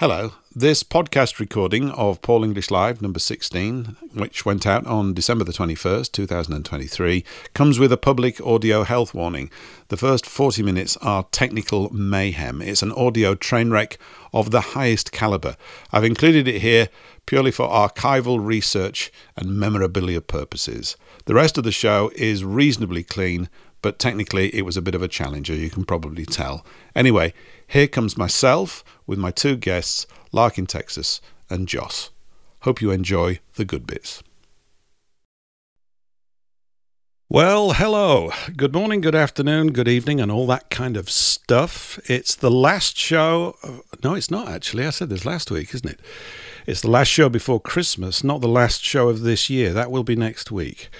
Hello. This podcast recording of Paul English Live number 16, which went out on December the 21st, 2023, comes with a public audio health warning. The first 40 minutes are technical mayhem. It's an audio train wreck of the highest caliber. I've included it here purely for archival research and memorabilia purposes. The rest of the show is reasonably clean, but technically it was a bit of a challenge, as you can probably tell. Anyway, here comes myself with my two guests, Lark in Texas and Joss. Hope you enjoy the good bits. Well, hello. Good morning, good afternoon, good evening, and all that kind of stuff. It's the last show. No, it's not actually. I said this last week, isn't it? It's the last show before Christmas, not the last show of this year. That will be next week.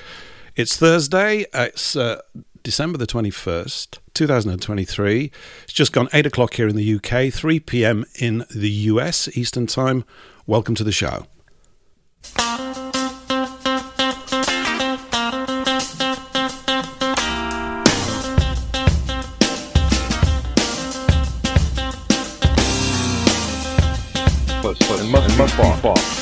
It's Thursday. It's uh, December the 21st, 2023. It's just gone 8 o'clock here in the UK, 3 p.m. in the US Eastern Time. Welcome to the show. must, must be fought.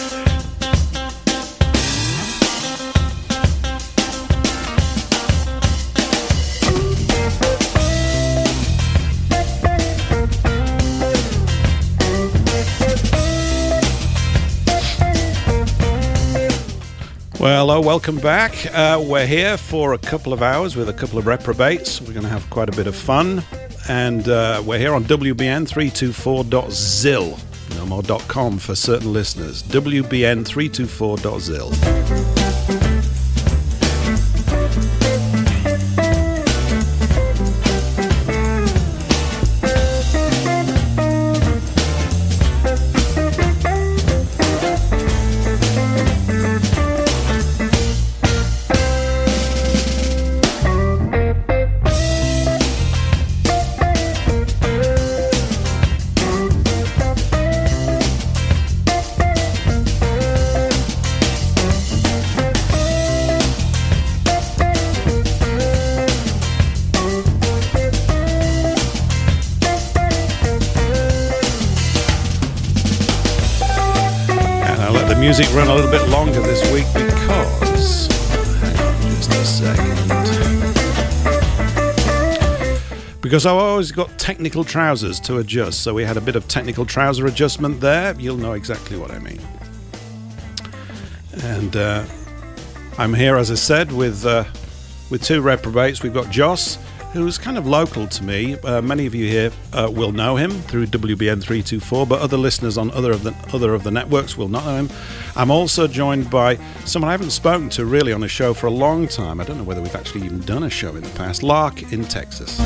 Well, hello, welcome back. Uh, we're here for a couple of hours with a couple of reprobates. We're going to have quite a bit of fun. And uh, we're here on WBN324.zil. No more .com for certain listeners. WBN324.zil. Because I've always got technical trousers to adjust, so we had a bit of technical trouser adjustment there. You'll know exactly what I mean. And uh, I'm here, as I said, with uh, with two reprobates. We've got Joss who's kind of local to me. Uh, many of you here uh, will know him through WBN 324, but other listeners on other of the other of the networks will not know him. I'm also joined by someone I haven't spoken to really on a show for a long time. I don't know whether we've actually even done a show in the past. Lark in Texas.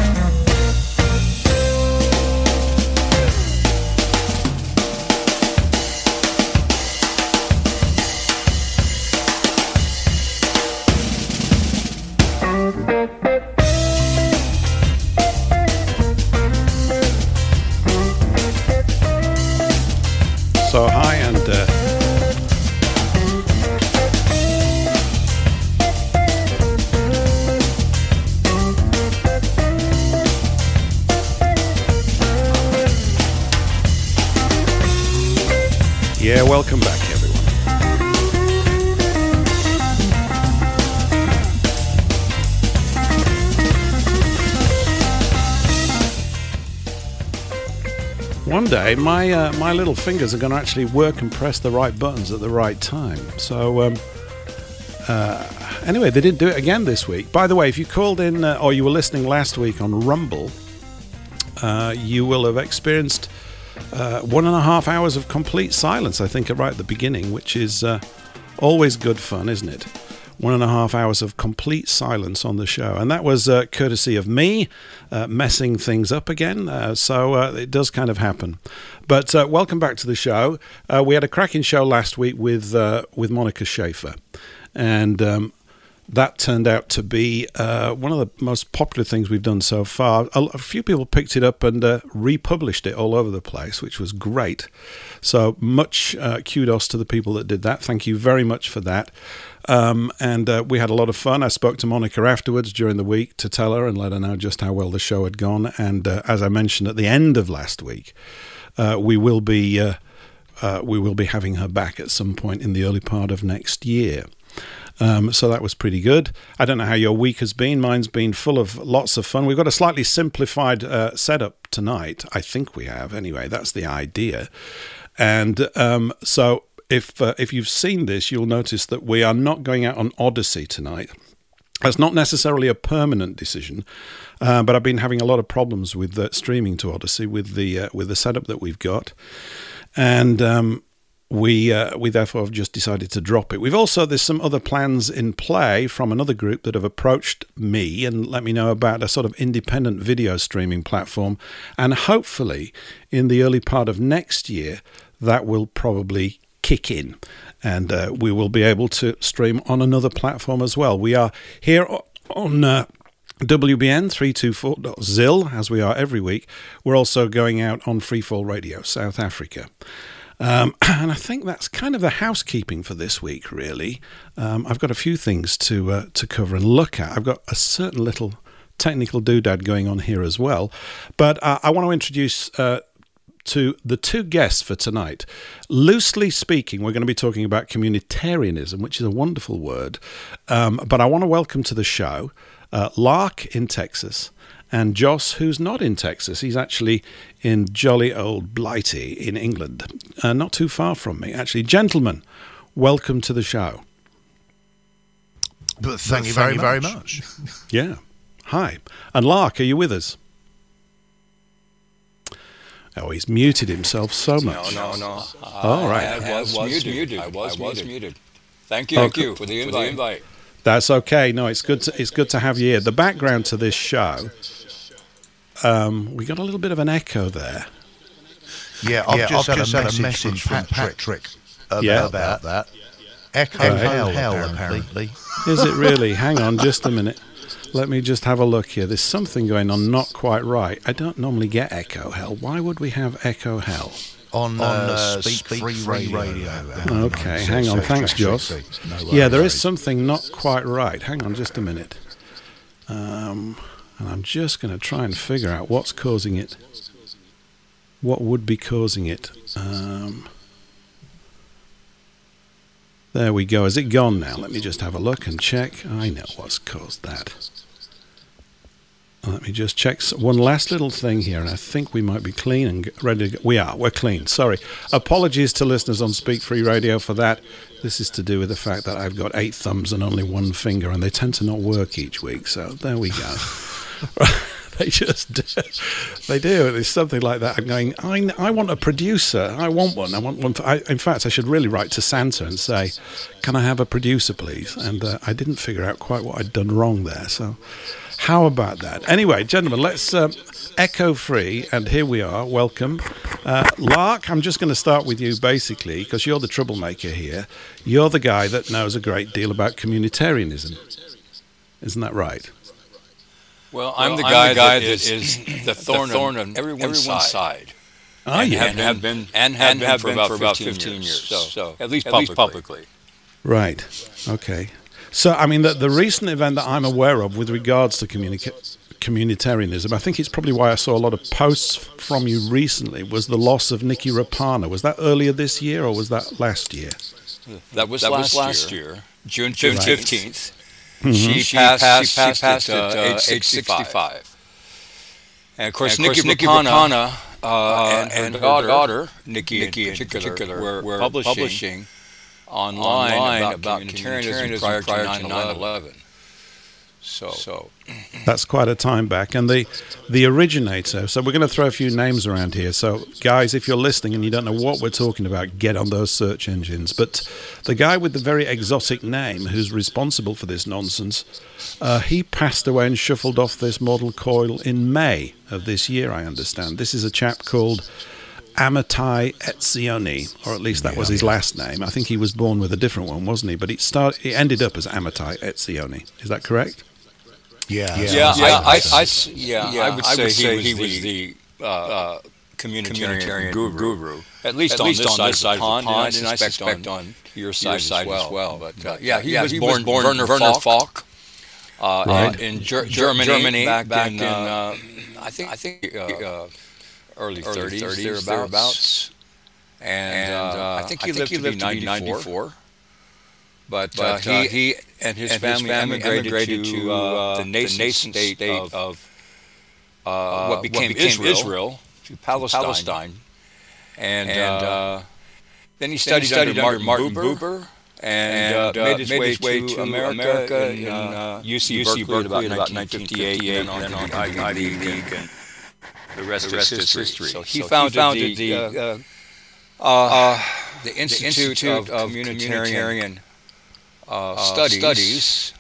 Welcome back, everyone. One day, my uh, my little fingers are going to actually work and press the right buttons at the right time. So, um, uh, anyway, they didn't do it again this week. By the way, if you called in uh, or you were listening last week on Rumble, uh, you will have experienced uh, one and a half hours of complete silence, I think, right at the beginning, which is uh, always good fun, isn't it? One and a half hours of complete silence on the show. And that was uh, courtesy of me uh, messing things up again. Uh, so uh, it does kind of happen. But welcome back to the show. we had a cracking show last week with, with Monica Schaefer. And um, that turned out to be uh, one of the most popular things we've done so far. A, a few people picked it up and uh, republished it all over the place, which was great. So much uh, kudos to the people that did that. Thank you very much for that. Um, and uh, we had a lot of fun. I spoke to Monica afterwards during the week to tell her and let her know just how well the show had gone. And uh, as I mentioned at the end of last week, uh, we will be we will be having her back at some point in the early part of next year. Um, so that was pretty good. I don't know how your week has been. Mine's been full of lots of fun. We've got a slightly simplified uh, setup tonight. I think we have. Anyway, that's the idea. And um, so if uh, if you've seen this, you'll notice that we are not going out on Odyssey tonight. That's not necessarily a permanent decision, uh, but I've been having a lot of problems with uh, streaming to Odyssey with the uh, with the setup that we've got, and um, we uh, we therefore have just decided to drop it. We've also there's some other plans in play from another group that have approached me and let me know about a sort of independent video streaming platform, and hopefully in the early part of next year that will probably kick in, and uh, we will be able to stream on another platform as well. We are here on. Uh, WBN 324.zil, as we are every week. We're also going out on Freefall Radio, South Africa. Um, and I think that's kind of the housekeeping for this week, really. Um, I've got a few things to uh, to cover and look at. I've got a certain little technical doodad going on here as well. But uh, I want to introduce uh, to the two guests for tonight. Loosely speaking, we're going to be talking about communitarianism, which is a wonderful word. Um, but I want to welcome to the show uh, Lark in Texas and Joss, who's not in Texas. He's actually in jolly old Blighty in England, uh, not too far from me, actually. Gentlemen, welcome to the show. But thank, you, very, very much. yeah. Hi. And Lark, are you with us? Oh, he's muted himself so much. No, no, no. All right. I was, I was muted. muted. I was, I was muted. Thank you. Thank you for the invite. For the invite. That's okay. No, it's good. To, it's good to have you here. The background to this show, um, we got a little bit of an echo there. Yeah, I've, yeah, just, I've just, had, a message, message from Patrick, Patrick about, yeah. about that. Echo right. hell, hell, apparently. Is it really? Hang on, just a minute. Let me just have a look here. There's something going on not quite right. I don't normally get echo hell. Why would we have echo hell? On, uh, uh, Speak, Speak, Free, Free Radio. radio. Okay, hang on. Thanks, Joss. No yeah, there is something not quite right. Hang on just a minute. Um, and I'm just going to try and figure out what's causing it. What would be causing it? Um, there we go. Is it gone now? Let me just have a look and check. I know what's caused that. Let me just check one last little thing here, and I think we might be clean and ready to go. We are. We're clean. Sorry. Apologies to listeners on Speak Free Radio for that. This is to do with the fact that I've got eight thumbs and only one finger, and they tend to not work each week. So there we go. they just do. they do. It's something like that. I'm going. I, I want a producer. I want one. I want one. For, I, in fact, I should really write to Santa and say, "Can I have a producer, please?" And uh, I didn't figure out quite what I'd done wrong there. So how about that? Anyway, gentlemen, let's um, echo free, and here we are. Welcome. Uh, Lark, I'm just going to start with you basically because you're the troublemaker here. You're the guy that knows a great deal about communitarianism. Isn't that right? Well, I'm, well, the, guy I'm the guy, that is, is the, thorn the thorn, on everyone's, everyone's side. side. Oh, and, yeah. and have been and have, and been, have for, been about for about 15, 15 years. years. So, so, at least, at publicly. least publicly. Right. Okay. So, I mean, the, the recent event that I'm aware of with regards to communica- communitarianism, I think it's probably why I saw a lot of posts from you recently, was the loss of Niki Raapana. Was that earlier this year or was that last year? That was, that last, was last year. year. June 15th. Mm-hmm. She, she, passed, passed, she passed, passed at, uh, age 65. 65. And of course, and of course Nikki, Niki Raapana, uh, uh, and, and, her daughter, daughter Nikki, Nikki in particular, in particular were, were publishing, publishing online, online about, about communitarianism, prior, prior to 9/11. So, so that's quite a time back, and the the originator. So we're going to throw a few names around here. So guys, if you're listening and you don't know what we're talking about, get on those search engines. But the guy with the very exotic name, who's responsible for this nonsense, uh, he passed away and shuffled off this model coil in May of this year. I understand. This is a chap called Amitai Etzioni, or at least that yeah, was his last name. I think he was born with a different one, wasn't he? But it started, it ended up as Amitai Etzioni. Is that correct? Yeah, yeah, yeah. yeah I, I, I, yeah, yeah, I would say, I would say he, was he was the, uh, uh, communitarian, communitarian guru, guru, At least, At on, least this on this side of the pond, and, and I suspect, on, on your side, your side as, well. as well. But uh, yeah, he, yeah, was, he born, was born Werner, Werner Falk, uh, right. in, in Ger- Germany, Germany, back, back in, uh, uh, I think I think early, early 30s, 30s thereabouts. thereabouts. and, uh, I think he I lived, think he lived to be 94. 94. But, but he, he and his and family, his family emigrated, emigrated to uh, the nascent, the nascent state, state of, of uh, what, became what, became Israel, Israel to Palestine. Palestine. And, and uh, then he studied, then he studied under, Martin, Martin Buber, and, and uh, made, his, made way his way to, to America, America in, uh, UC, UC Berkeley, Berkeley about 1958, and on to the Ivy League, and the rest, the rest is history. So he so founded, founded the, the, uh, uh, the Institute, of, of, Communitarian, uh, Studies, Studies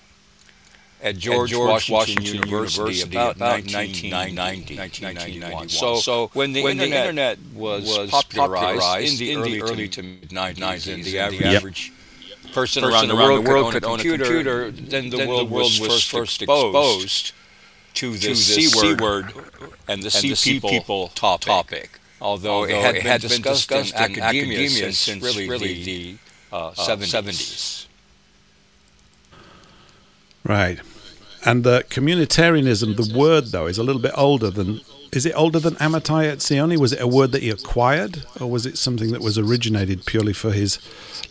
at George, George Washington, Washington University, University about, about 1990, 1991. So, so when, the, when internet the internet was, was popularized, popularized in the early, early to mid 90s, and the average, yep. average person, person around, the world, world could, own a computer, computer then, the, then world the world was first exposed to the, to the C word and the C people, people topic. topic. Although, Although, it had, it had been, been discussed, discussed in academia, academia since, really, really the uh, uh, 70s. Right. And the communitarianism, the word though, is a little bit older than. Is it older than Amitai Etzioni? Was it a word that he acquired, or was it something that was originated purely for his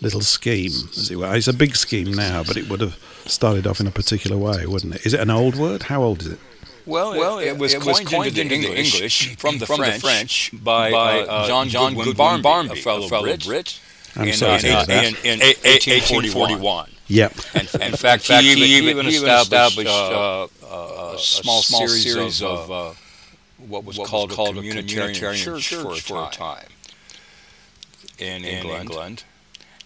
little scheme, as it were? It's a big scheme now, but it would have started off in a particular way, wouldn't it? Is it an old word? How old is it? Well, well, it, it was, it coined, coined into, into English, English, from, the, from French, the French by, by uh, uh John, John Goodwin, Goodwin Barmby, a fellow, a fellow Brit, Brit in, uh, in, in, in, 1841. Yep. And, in fact, he, even, he even established uh, uh, a small, small series of uh, what was what called, was called a communitarian, church, church, for a time in, in England. England.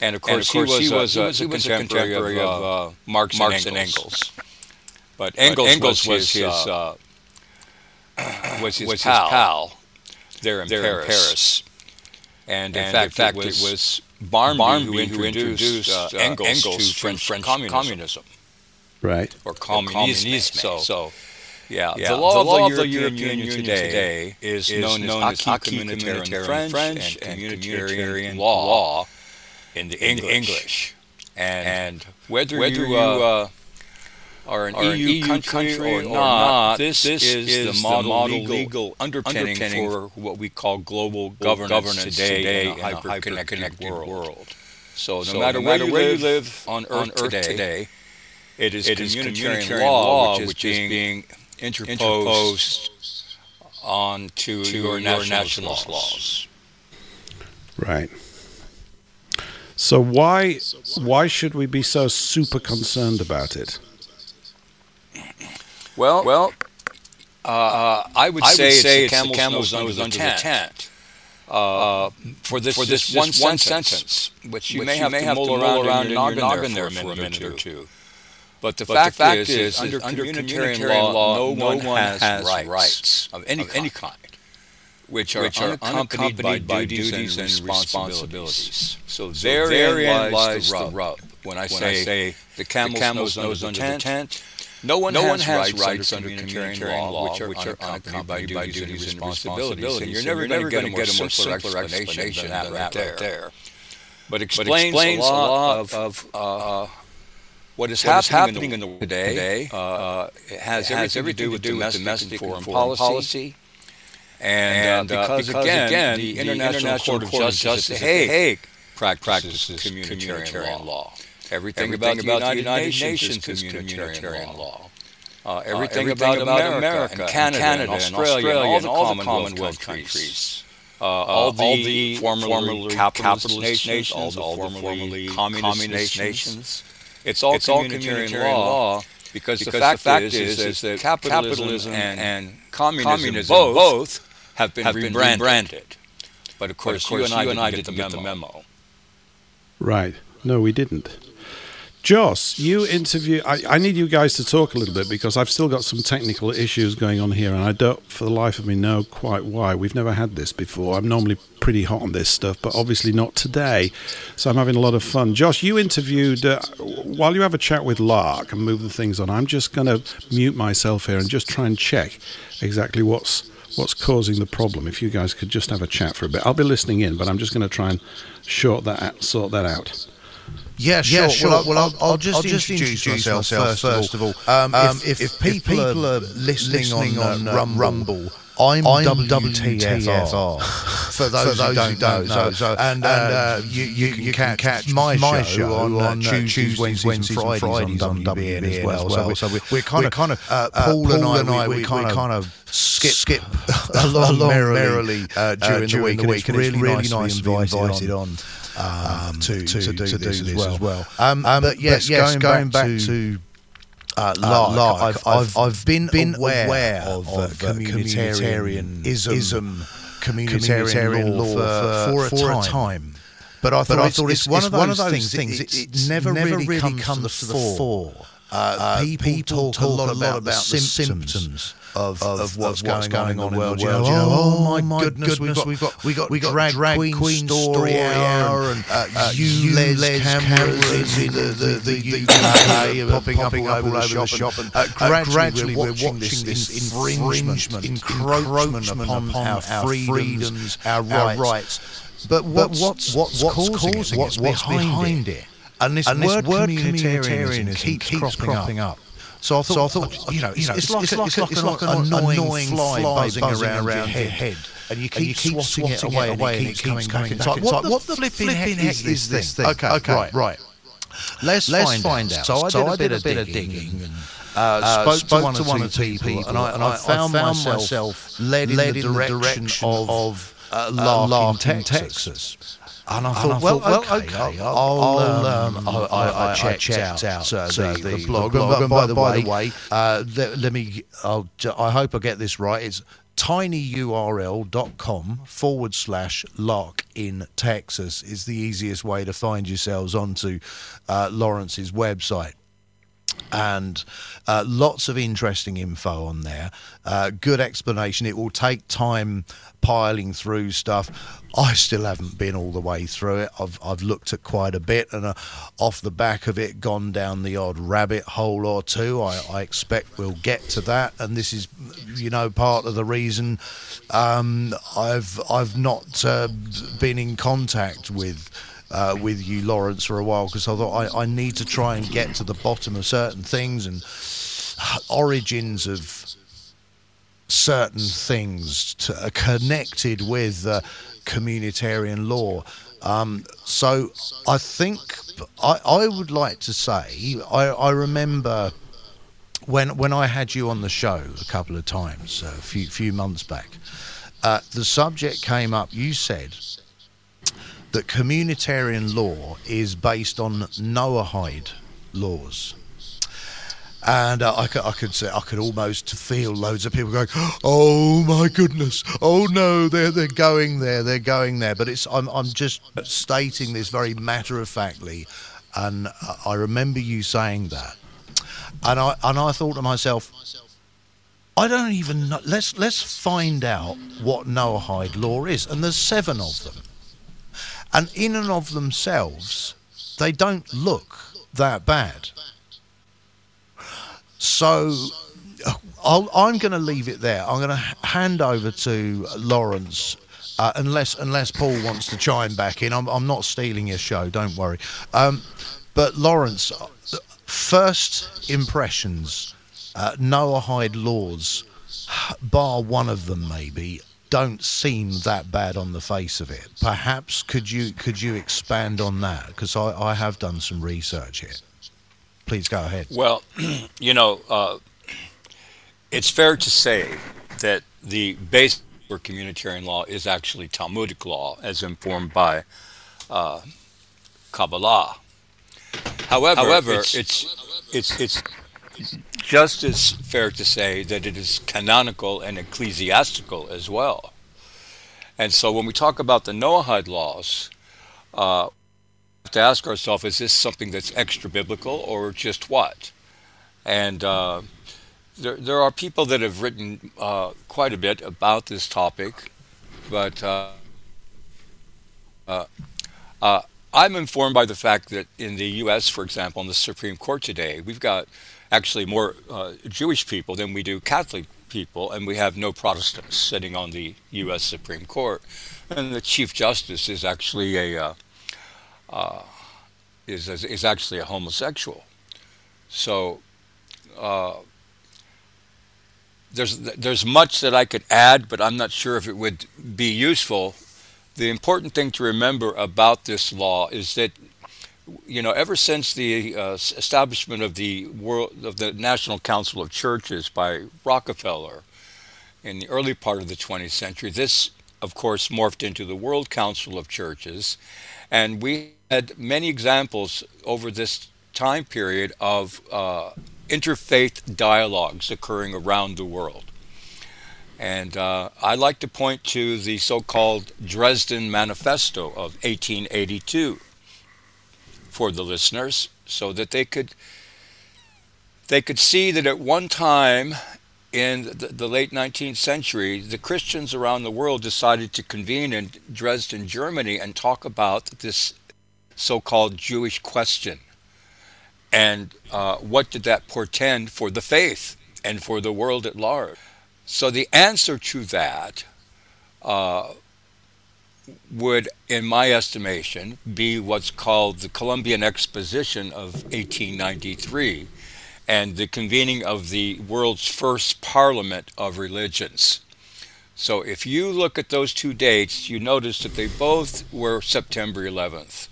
And of course, and of course he, was, he, was, he was a contemporary of, of Marx, Marx and Engels. And Engels. But Engels, Engels was, his uh, was his, was pal, his pal there in, there Paris. in Paris. And in fact, in fact, it was, it was Barmby, Barmby who introduced, who introduced uh, uh, Engels, Engels, to French, French communism. communism. Right. Or communism. So, so yeah, yeah, the law, the law of the European, Union today, is, is known, known as acquis communautaire French, French and, and communitarian law in the English. English. And, and whether, whether you, uh, uh are an, are EU, EU country, country, or, not, this, this is, is, the model, model legal, legal underpinning, underpinning, for what we call global governance, governance today, today, in a hyper-connected world. world. So no so matter, no matter where, you live on Earth, on Earth today, today, it is, it is communitarian, law, which, which is being, being interposed, interposed onto to your, your national laws. laws. Right. So why why should we be so super concerned about it? Well, well, uh, uh, I would I say, would say it's, it's, the camel's, nose, under, the tent. tent. Uh, for this, for this, this one, one sentence, sentence, which you which may have you may to have mull around, around in your noggin there, for a minute or two. But the, but fact, the fact is, is, under, under communitarian, communitarian law, no, no one has, has rights, rights of any, of any kind, which are, which are unaccompanied, unaccompanied by, duties, duties and responsibilities. So, so therein lies the rub. When I say the camel's nose under the tent, no one, no has, one has rights, rights under communitarian law, which are, which are unaccompanied by, by duties and responsibilities. And you're never, never going to get a more simpler explanation than that right there. there. But explains, but explains a lot of, of uh, uh what is what happening, in the world today. uh, uh, it has, it has everything, to do with domestic, foreign, foreign policy. And, and uh, because, because, again, again the, the International, Court of Justice, Justice at The Hague practices, practices communitarian law. law. Everything, everything about, about, the United, United Nations, is communitarian law. Uh, everything, uh, everything about, about America, America and Canada, and, Canada and Australia, and all, the Commonwealth, countries. countries. Uh, all, the all the formerly, formerly capitalist, capitalist nations, all the formerly, formerly communist, communist nations. nations. It's all it's communitarian, communitarian law, because, because the, fact the fact is, is, is that capitalism and, and communism, communism both, both have been, have rebranded. rebranded. But of course, but of course you, and I, you and I didn't get the memo. Right. No, we didn't. Joss, you interview. I, I, need you guys to talk a little bit because I've still got some technical issues going on here, and I don't, for the life of me, know quite why. We've never had this before. I'm normally pretty hot on this stuff, but obviously not today. So I'm having a lot of fun. Josh, you interviewed. Uh, while you have a chat with Lark and move the things on, I'm just going to mute myself here and just try and check exactly what's what's causing the problem. If you guys could just have a chat for a bit, I'll be listening in, but I'm just going to try and short that out, sort that out. Yeah, sure. Yeah, sure. Well, I'll, well, I'll, I'll, just, I'll just introduce, introduce myself, myself first, of all. Um, um, if, if, if, people, are listening, listening on, on uh, Rumble, Rumble I'm, I'm WTFR. For those, for those who don't, who don't know. know. So, and, and uh, uh you, you, you, can catch my, my show on, on uh, Tuesdays, Wednesdays, Wednesdays, and Fridays, on WBN, WBN as well. well. So, we, are kind of, kind of uh, Paul, and I, and I we, we, kind, of, kind of skip, skip along, along merrily uh, during, during the week. And it's really, really nice to be invited on. Um, to, to, to, do, to do this, this as well. Um, um, but yes, yes going, back, to uh, Lark, Lark I've, I've, I've, been, been aware, aware of, of uh, communitarianism, communitarian law, for, for, for, a, time. But I thought, but I thought it's, it's, one, of those, one of those things, things it, it, never, never really, comes, comes to the fore. Uh, uh, people, people talk, talk, a lot, about, about the symptoms, symptoms of, of, of what's, what's going, on in the world. You know, oh, oh my goodness, goodness, we've got we got we got, drag, drag queen, queen story hour and uh, uh, ULEZ, les cameras in the the, the, UK popping, popping up all over the shop and uh, gradually we're watching this infringement, encroachment upon our freedoms, our rights. But what's what's what's causing it? What's behind it? And this word communitarianism keeps cropping up. So I thought, so I thought you know, it's, it's, like, it's, like, it's, like, it's like an annoying, annoying fly, buzzing, buzzing around, around your head. And you keep, and you keep swatting, swatting it away, and, away and it keeps coming back. It's like, what, what the flipping heck is this thing? Okay, okay, right, right. Let's, Let's find, out. So I did, so a, bit a bit of digging. and, uh, uh, spoke, spoke, to one, or two people, people and, I, and I, found, myself led in, the, direction direction of uh, Lark, Lark in Texas. And I thought, and I well, thought, well, okay, okay I'll, I'll, um, um, I, I, I, checked, checked out, uh, the, the, the, blog. The blog. And, by, the by way, the way uh, let, let, me, I'll, I hope I get this right. It's tinyurl.com forward slash lark in Texas is the easiest way to find yourselves onto uh, Lawrence's website and uh, lots of interesting info on there. Uh, good explanation. It will take time piling through stuff. I still haven't been all the way through it. I've I've looked at quite a bit, and uh, off the back of it, gone down the odd rabbit hole or two. I, I expect we'll get to that, and this is, you know, part of the reason um, I've I've not uh, been in contact with uh, with you, Lawrence, for a while because I thought I, I need to try and get to the bottom of certain things and origins of certain things to, uh, connected with uh, communitarian law. Um, so I think I, I would like to say I, I remember when when I had you on the show a couple of times a few few months back, uh, the subject came up. You said that communitarian law is based on Noahide laws. And uh, I, could, I could say I could almost feel loads of people going, "Oh my goodness! Oh no, they're they're going there, they're going there." But it's I'm I'm just stating this very matter of factly, and I remember you saying that, and I and I thought to myself, I don't even know. Let's let's find out what Noahide law is, and there's seven of them. And in and of themselves, they don't look that bad. So i am going to leave it there. I'm going to hand over to Lawrence. Uh, unless unless Paul wants to chime back in, I'm, I'm not stealing your show. Don't worry. Um, but Lawrence, first impressions, uh, Noahide laws, bar one of them maybe don't seem that bad on the face of it. Perhaps could you could you expand on that? Because I, I have done some research here. Please go ahead. Well, you know, uh, it's fair to say that the base for communitarian law is actually Talmudic law, as informed by uh, Kabbalah. However, However it's, it's, it's, it's just as fair to say that it is canonical and ecclesiastical as well. And so when we talk about the Noahide laws, uh, we have to ask ourselves, is this something that's extra biblical or just what? And uh, there, there are people that have written uh, quite a bit about this topic, but uh, uh, uh, I'm informed by the fact that in the U.S., for example, in the Supreme Court today, we've got actually more uh, Jewish people than we do Catholic people, and we have no Protestants sitting on the U.S. Supreme Court. And the Chief Justice is actually a uh, uh, is is actually a homosexual. So uh, there's there's much that I could add, but I'm not sure if it would be useful. The important thing to remember about this law is that you know ever since the uh, establishment of the world of the National Council of Churches by Rockefeller in the early part of the 20th century, this of course morphed into the World Council of Churches, and we had many examples over this time period of uh, interfaith dialogues occurring around the world. And uh, I like to point to the so called Dresden Manifesto of 1882 for the listeners so that they could they could see that at one time in the, the, late 19th century, the Christians around the world decided to convene in Dresden, Germany, and talk about this so called Jewish question. And uh, what did that portend for the faith and for the world at large? So the answer to that uh, would, in my estimation, be what's called the Columbian Exposition of 1893 and the convening of the world's first parliament of religions. So if you look at those two dates, you notice that they both were September 11th.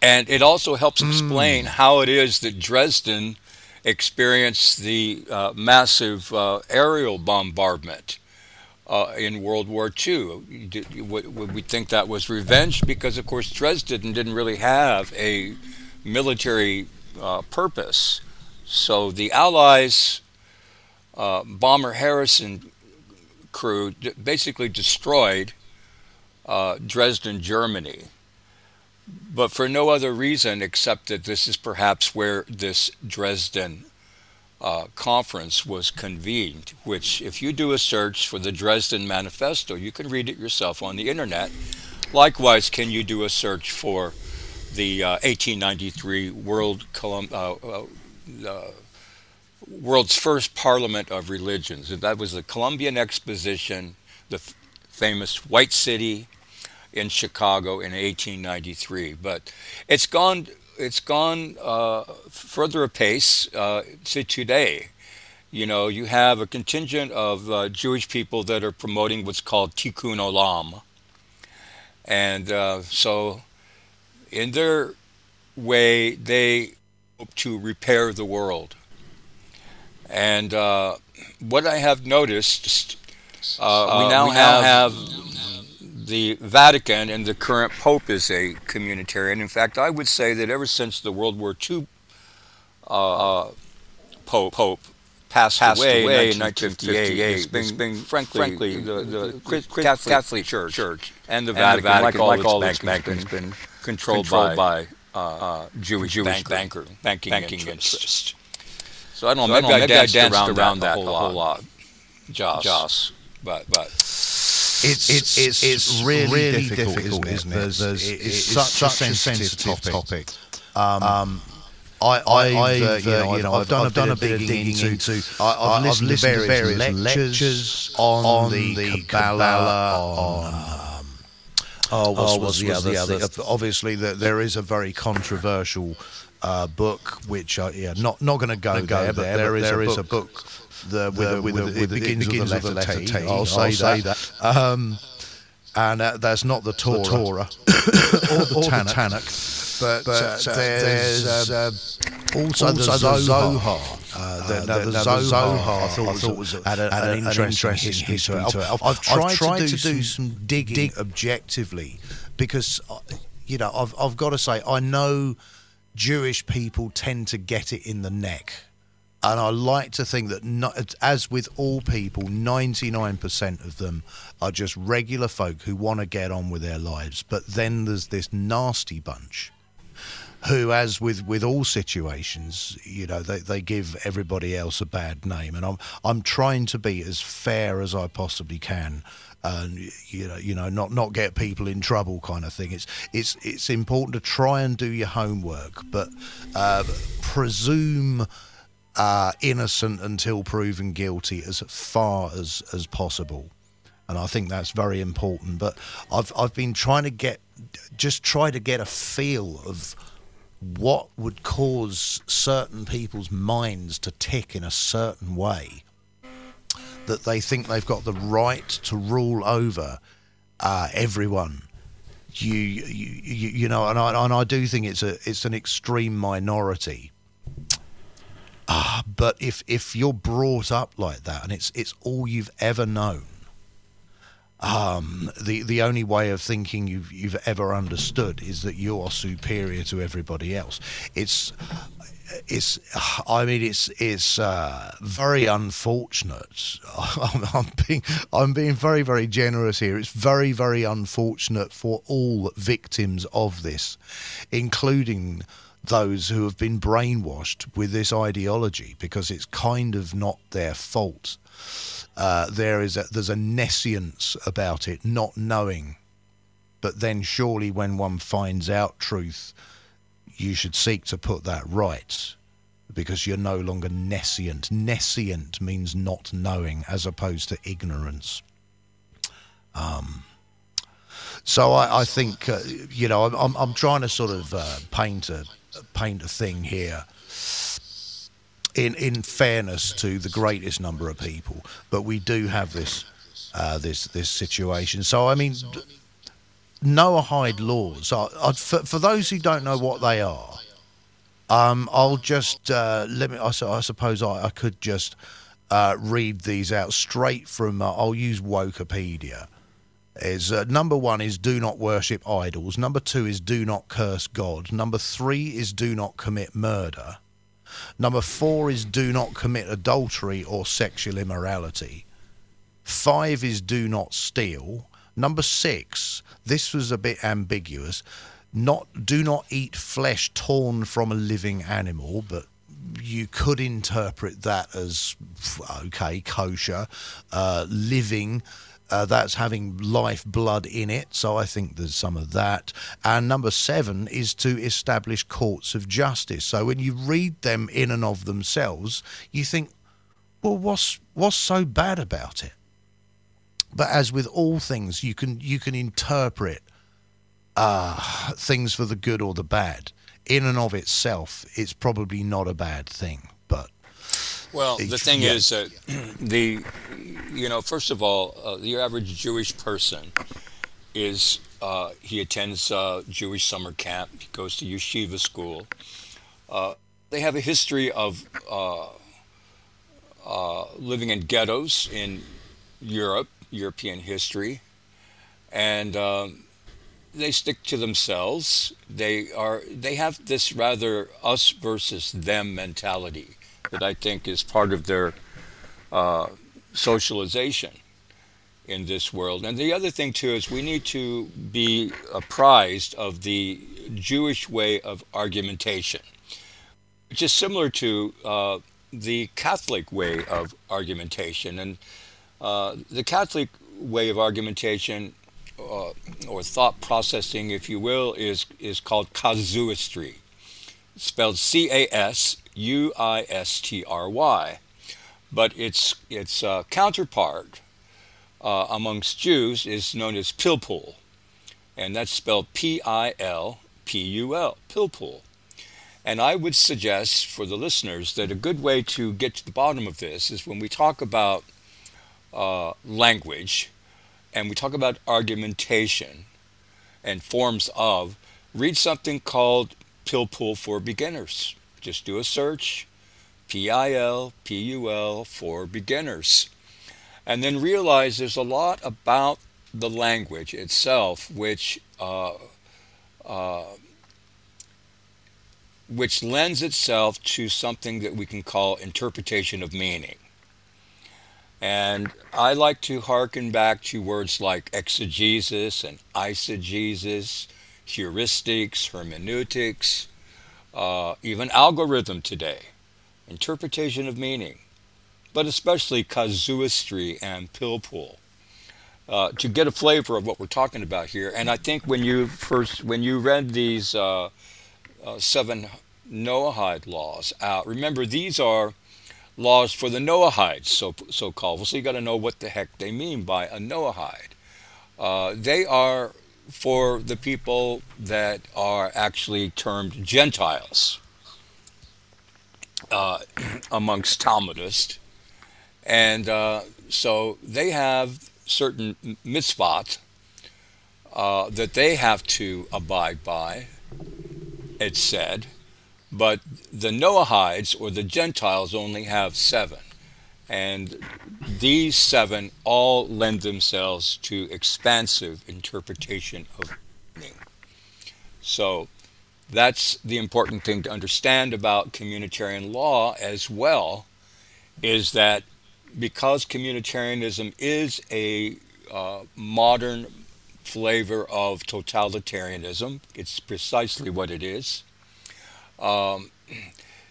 And it also helps hmm. explain mm. how it is that Dresden experienced the uh, massive uh, aerial bombardment uh, in World War II. Would we think that was revenge? Because, of course, Dresden didn't really have a military uh, purpose. So the Allies, uh, bomber Harris and crew basically destroyed uh, Dresden, Germany but for no other reason except that this is perhaps where this Dresden uh, conference was convened, which, if you do a search for the Dresden Manifesto, you can read it yourself on the internet. Likewise, can you do a search for the uh, 1893 World Colum- uh, uh, uh, World's First Parliament of Religions? That was the Columbian Exposition, the f- famous White City in Chicago in 1893. But it's gone it's gone uh, further apace uh, to today. You know, you have a contingent of uh, Jewish people that are promoting what's called tikkun olam, and uh, so in their way they hope to repair the world. And uh, what I have noticed, uh, we now we have, have the Vatican and the current Pope is a communitarian. In fact, I would say that ever since the World War II uh, Pope, Pope passed, passed away, away in 1958, it's been, it's been frankly, frankly the, the, Catholic, Catholic Church, Church and the Vatican, and the Vatican like, all, like its banking, has been controlled, controlled by, by uh, uh, Jewish, Jewish banker, banking, banking interest. interest. So I don't know, so maybe, I, maybe I danced, around, around that, that, a whole lot, Joss, Joss, but but it's it's it's, it's really, really difficult, difficult, isn't it? There's, there's, it's, it's, such, such a sensitive, sensitive topic. topic. Um, um, I, I've, uh, you know, you know, I've, I've done, I've done a bit of digging into. into I, have listened, listened to various, various lectures on, on the, the Kabbalah, on. Um, oh, what's, oh, what's the, other, the other? Obviously, the, there is a very controversial uh, book, which uh, yeah, not not going to go there, but there is there is a book the, with, the, with, the, with, the, begins, begins with the letter, letter T. T. I'll say, I'll say that. that. Um, and uh, that's not the Torah, the Torah. or the or Tanakh. Tanakh. But, but uh, there's, there's uh, also, also the Zohar. Uh, the, uh, Zohar, Zohar, I thought, I thought was, had, a, had an, an interesting history to it. I've, I've, tried, I've tried to, do to do some digging dig objectively because, uh, you know, I've, I've got to say, I know Jewish people tend to get it in the neck and I like to think that, not, as with all people, 99% of them are just regular folk who want to get on with their lives. But then there's this nasty bunch who, as with, with all situations, you know, they, they give everybody else a bad name. And I'm I'm trying to be as fair as I possibly can. And you know, you know, not not get people in trouble, kind of thing. It's it's it's important to try and do your homework, but uh, presume uh, innocent until proven guilty as far as, as possible. And I think that's very important. But I've, I've been trying to get, just try to get a feel of what would cause certain people's minds to tick in a certain way that they think they've got the right to rule over uh, everyone. You, you, you, you know, and I, and I do think it's a it's an extreme minority. Ah, but if if you're brought up like that and it's it's all you've ever known, um, the the only way of thinking you've you've ever understood is that you are superior to everybody else. It's it's I mean it's it's uh, very unfortunate. I'm, I'm, being I'm being very very generous here. It's very very unfortunate for all victims of this, including those who have been brainwashed with this ideology because it's kind of not their fault. Uh, there is a, there's a nescience about it, not knowing. But then surely when one finds out truth, you should seek to put that right because you're no longer nescient. Nescient means not knowing as opposed to ignorance. Um, so I, I think uh, you know I'm, I'm trying to sort of uh, paint a paint a thing here in in fairness to the greatest number of people, but we do have this uh, this this situation. So I mean, Noahide laws. I, I, for, for those who don't know what they are, um, I'll just uh, let me. I, I suppose I, I, could just uh, read these out straight from. Uh, I'll use Wikipedia. Is uh, number one is do not worship idols. Number two is do not curse God. Number three is do not commit murder. Number four is do not commit adultery or sexual immorality. Five is do not steal. Number six, this was a bit ambiguous. Not do not eat flesh torn from a living animal, but you could interpret that as okay, kosher, uh, living. Uh, that's having life blood in it, so I think there's some of that. And number seven is to establish courts of justice. So when you read them in and of themselves, you think, well, what's what's so bad about it? But as with all things, you can you can interpret uh, things for the good or the bad. In and of itself, it's probably not a bad thing. Well, the thing yeah. is, uh, the you know, first of all, uh, the average Jewish person is uh, he attends uh, Jewish summer camp. He goes to yeshiva school. Uh, they have a history of living in ghettos in Europe European history, and um, they stick to themselves. They are they have this rather us versus them mentality that I think is part of their uh, socialization in this world. And the other thing too is we need to be apprised of the Jewish way of argumentation, which is similar to uh, the Catholic way of argumentation. And uh, the Catholic way of argumentation uh, or thought processing, if you will, is, is called casuistry, spelled C A S U I S T R Y. But its, its uh, counterpart uh, amongst Jews is known as pilpul, and that's spelled P I L P U L, pilpul. And I would suggest for the listeners that a good way to get to the bottom of this is when we talk about uh, language and we talk about argumentation and forms of, read something called Pilpul for Beginners. Just do a search, P I L P U L for beginners. And then realize there's a lot about the language itself which uh, uh, which lends itself to something that we can call interpretation of meaning. And I like to hearken back to words like exegesis and eisegesis, heuristics, hermeneutics, uh, even algorithm today, interpretation of meaning, but especially casuistry and pilpul. Uh, to get a flavor of what we're talking about here, and I think when you first when you read these uh, uh seven Noahide laws out, remember these are laws for the Noahides, so, so called. So you got to know what the heck they mean by a Noahide. Uh, they are for the people that are actually termed Gentiles uh, amongst Talmudists. And uh, so they have certain mitzvot uh, that they have to abide by, it's said, but the Noahides or the Gentiles only have seven. And these seven all lend themselves to expansive interpretation of meaning. So that's the important thing to understand about communitarian law as well is that because communitarianism is a uh, modern flavor of totalitarianism, it's precisely what it is. Um,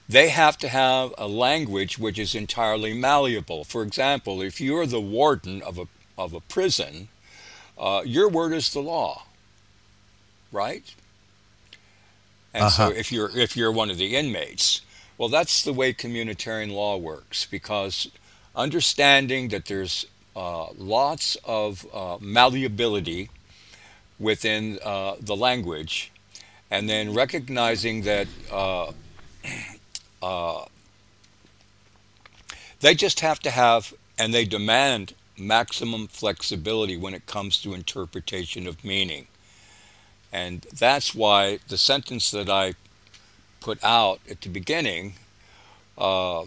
they have to have a language which is entirely malleable. For example, if you're the warden of a, of a prison, uh, your word is the law, right? And uh-huh. so if you're if you're one of the inmates, well, that's the way communitarian law works because understanding that there's uh, lots of uh, malleability within uh, the language, and then recognizing that uh, uh, they just have to have, and they demand maximum flexibility when it comes to interpretation of meaning. And that's why the sentence that I put out at the beginning uh,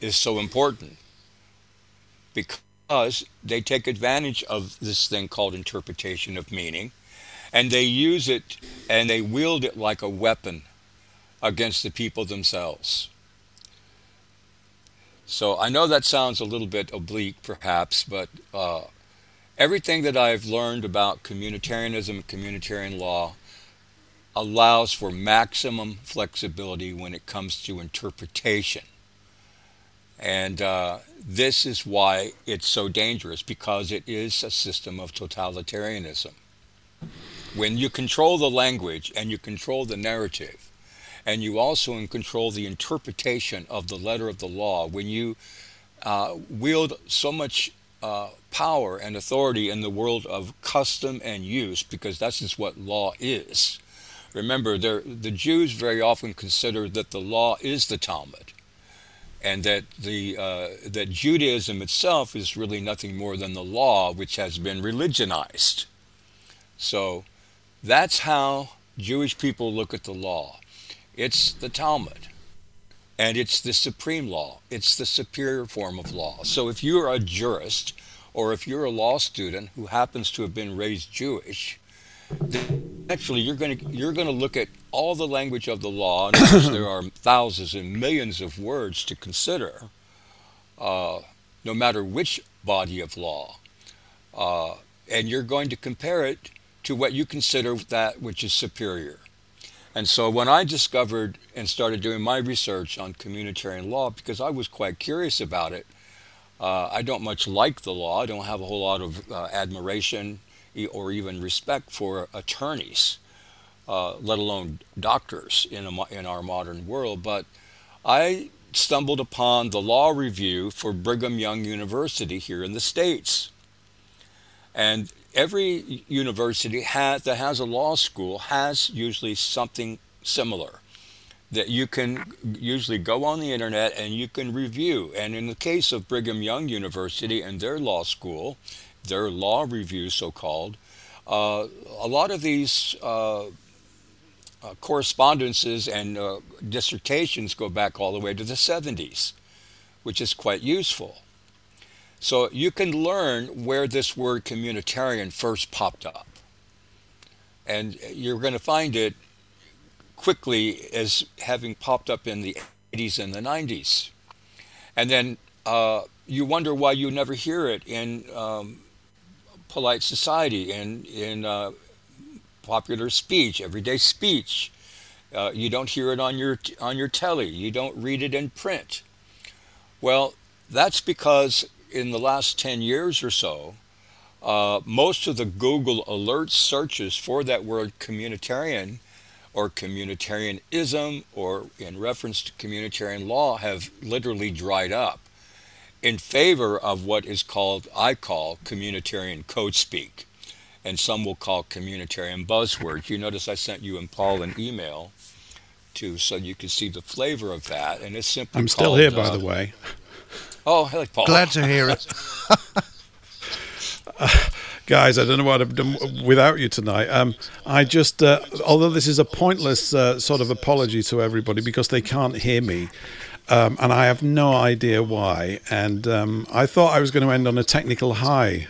is so important because they take advantage of this thing called interpretation of meaning and they use it and they wield it like a weapon against the people themselves. So I know that sounds a little bit oblique, perhaps, but uh, everything that I've learned about communitarianism and communitarian law allows for maximum flexibility when it comes to interpretation. And uh, this is why it's so dangerous, because it is a system of totalitarianism. When you control the language and you control the narrative, and you also control the interpretation of the letter of the law. When you uh, wield so much uh, power and authority in the world of custom and use, because that's just what law is. Remember, the Jews very often consider that the law is the Talmud, and that the uh, that Judaism itself is really nothing more than the law, which has been religionized. So, that's how Jewish people look at the law. It's the Talmud. And it's the supreme law. It's the superior form of law. So if you're a jurist or if you're a law student who happens to have been raised Jewish, actually you're going to you're going to look at all the language of the law, and there are thousands and millions of words to consider, uh, no matter which body of law, uh, and you're going to compare it to what you consider that which is superior. And so when I discovered and started doing my research on communitarian law, because I was quite curious about it, uh, I don't much like the law. I don't have a whole lot of uh, admiration or even respect for attorneys, uh, let alone doctors in, a, in our modern world. But I stumbled upon the law review for Brigham Young University here in the States. And every university has, that has a law school has usually something similar that you can usually go on the internet and you can review. And in the case of Brigham Young University and their law school, their law review, so called, uh, a lot of these uh, uh, correspondences and uh, dissertations go back all the way to the 70s, which is quite useful. So you can learn where this word communitarian first popped up. And you're going to find it quickly as having popped up in the 80s and the 90s. And then uh, you wonder why you never hear it in um, polite society, in, in uh, popular speech, everyday speech. Uh, you don't hear it on your, on your telly. You don't read it in print. Well, that's because in the last 10 years or so, uh, most of the Google alert searches for that word communitarian or communitarianism or in reference to communitarian law have literally dried up in favor of what is called, I call, communitarian code speak. and some will call communitarian buzzwords. You notice I sent you and Paul an email too, so you can see the flavor of that, and it's simply. I'm still called, here, by uh, the way. Oh, hey, like Paul. Glad to hear it. Guys, I don't know what I've done without you tonight. Um, I just, uh, although this is a pointless uh, sort of apology to everybody because they can't hear me, um, and I have no idea why. And um, I thought I was going to end on a technical high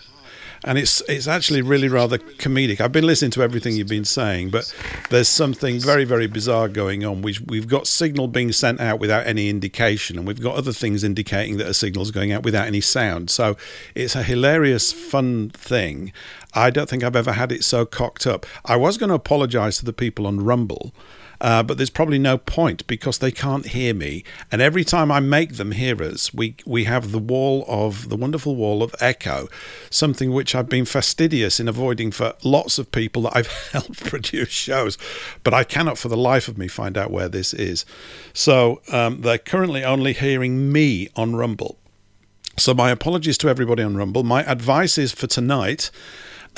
and it's it's actually really rather comedic. I've been listening to everything you've been saying, but there's something very very bizarre going on. Which we've got signal being sent out without any indication, and we've got other things indicating that a signal's going out without any sound. So it's a hilarious, fun thing. I don't think I've ever had it so cocked up. I was going to apologise to the people on Rumble uh, but there's probably no point because they can't hear me. And every time I make them hear us, we we have the wall of the wonderful wall of echo, something which I've been fastidious in avoiding for lots of people that I've helped produce shows, but I cannot for the life of me find out where this is. So um, they're currently only hearing me on Rumble. So my apologies to everybody on Rumble. My advice is for tonight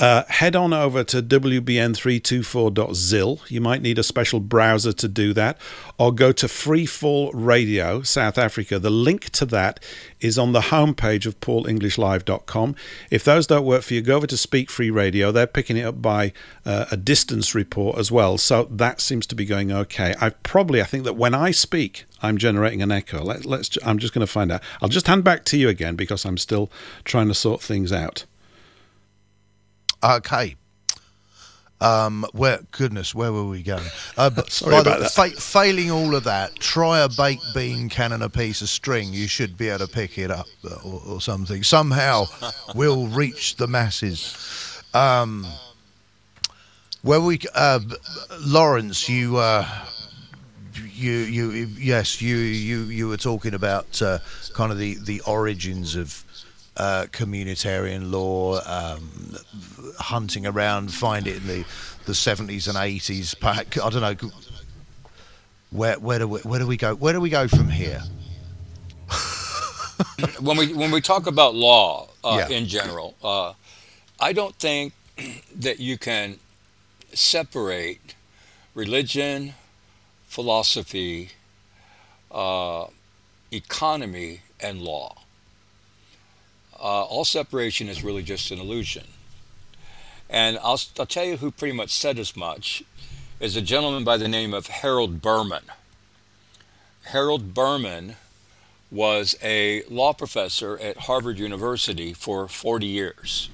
uh, head on over to WBN324.zil. You might need a special browser to do that, or go to Freefall Radio South Africa. The link to that is on the homepage of paulenglishlive.com. If those don't work for you, go over to Speak Free Radio. They're picking it up by uh, a distance report as well, so that seems to be going okay. I probably, I think that when I speak, I'm generating an echo. Let, let's. I'm just going to find out. I'll just hand back to you again because I'm still trying to sort things out. Okay. Um, where goodness, where were we going? Uh, but Sorry about the, that. Fa- failing all of that, try a baked bean can and a piece of string. You should be able to pick it up uh, or, or something. Somehow, we'll reach the masses. Um, where we, uh, Lawrence, you, uh, you, you, yes, you, you, you were talking about uh, kind of the the origins of uh, communitarian law, um, hunting around, find it in the, the 70s and 80s. Back, I don't know. Where where do we, where do we go? Where do we go from here? when we when we talk about law uh, Yeah. in general, uh, I don't think that you can separate religion, philosophy, uh, economy, and law. Uh, all separation is really just an illusion. And I'll, I'll tell you who pretty much said as much is a gentleman by the name of Harold Berman. Harold Berman was a law professor at Harvard University for 40 years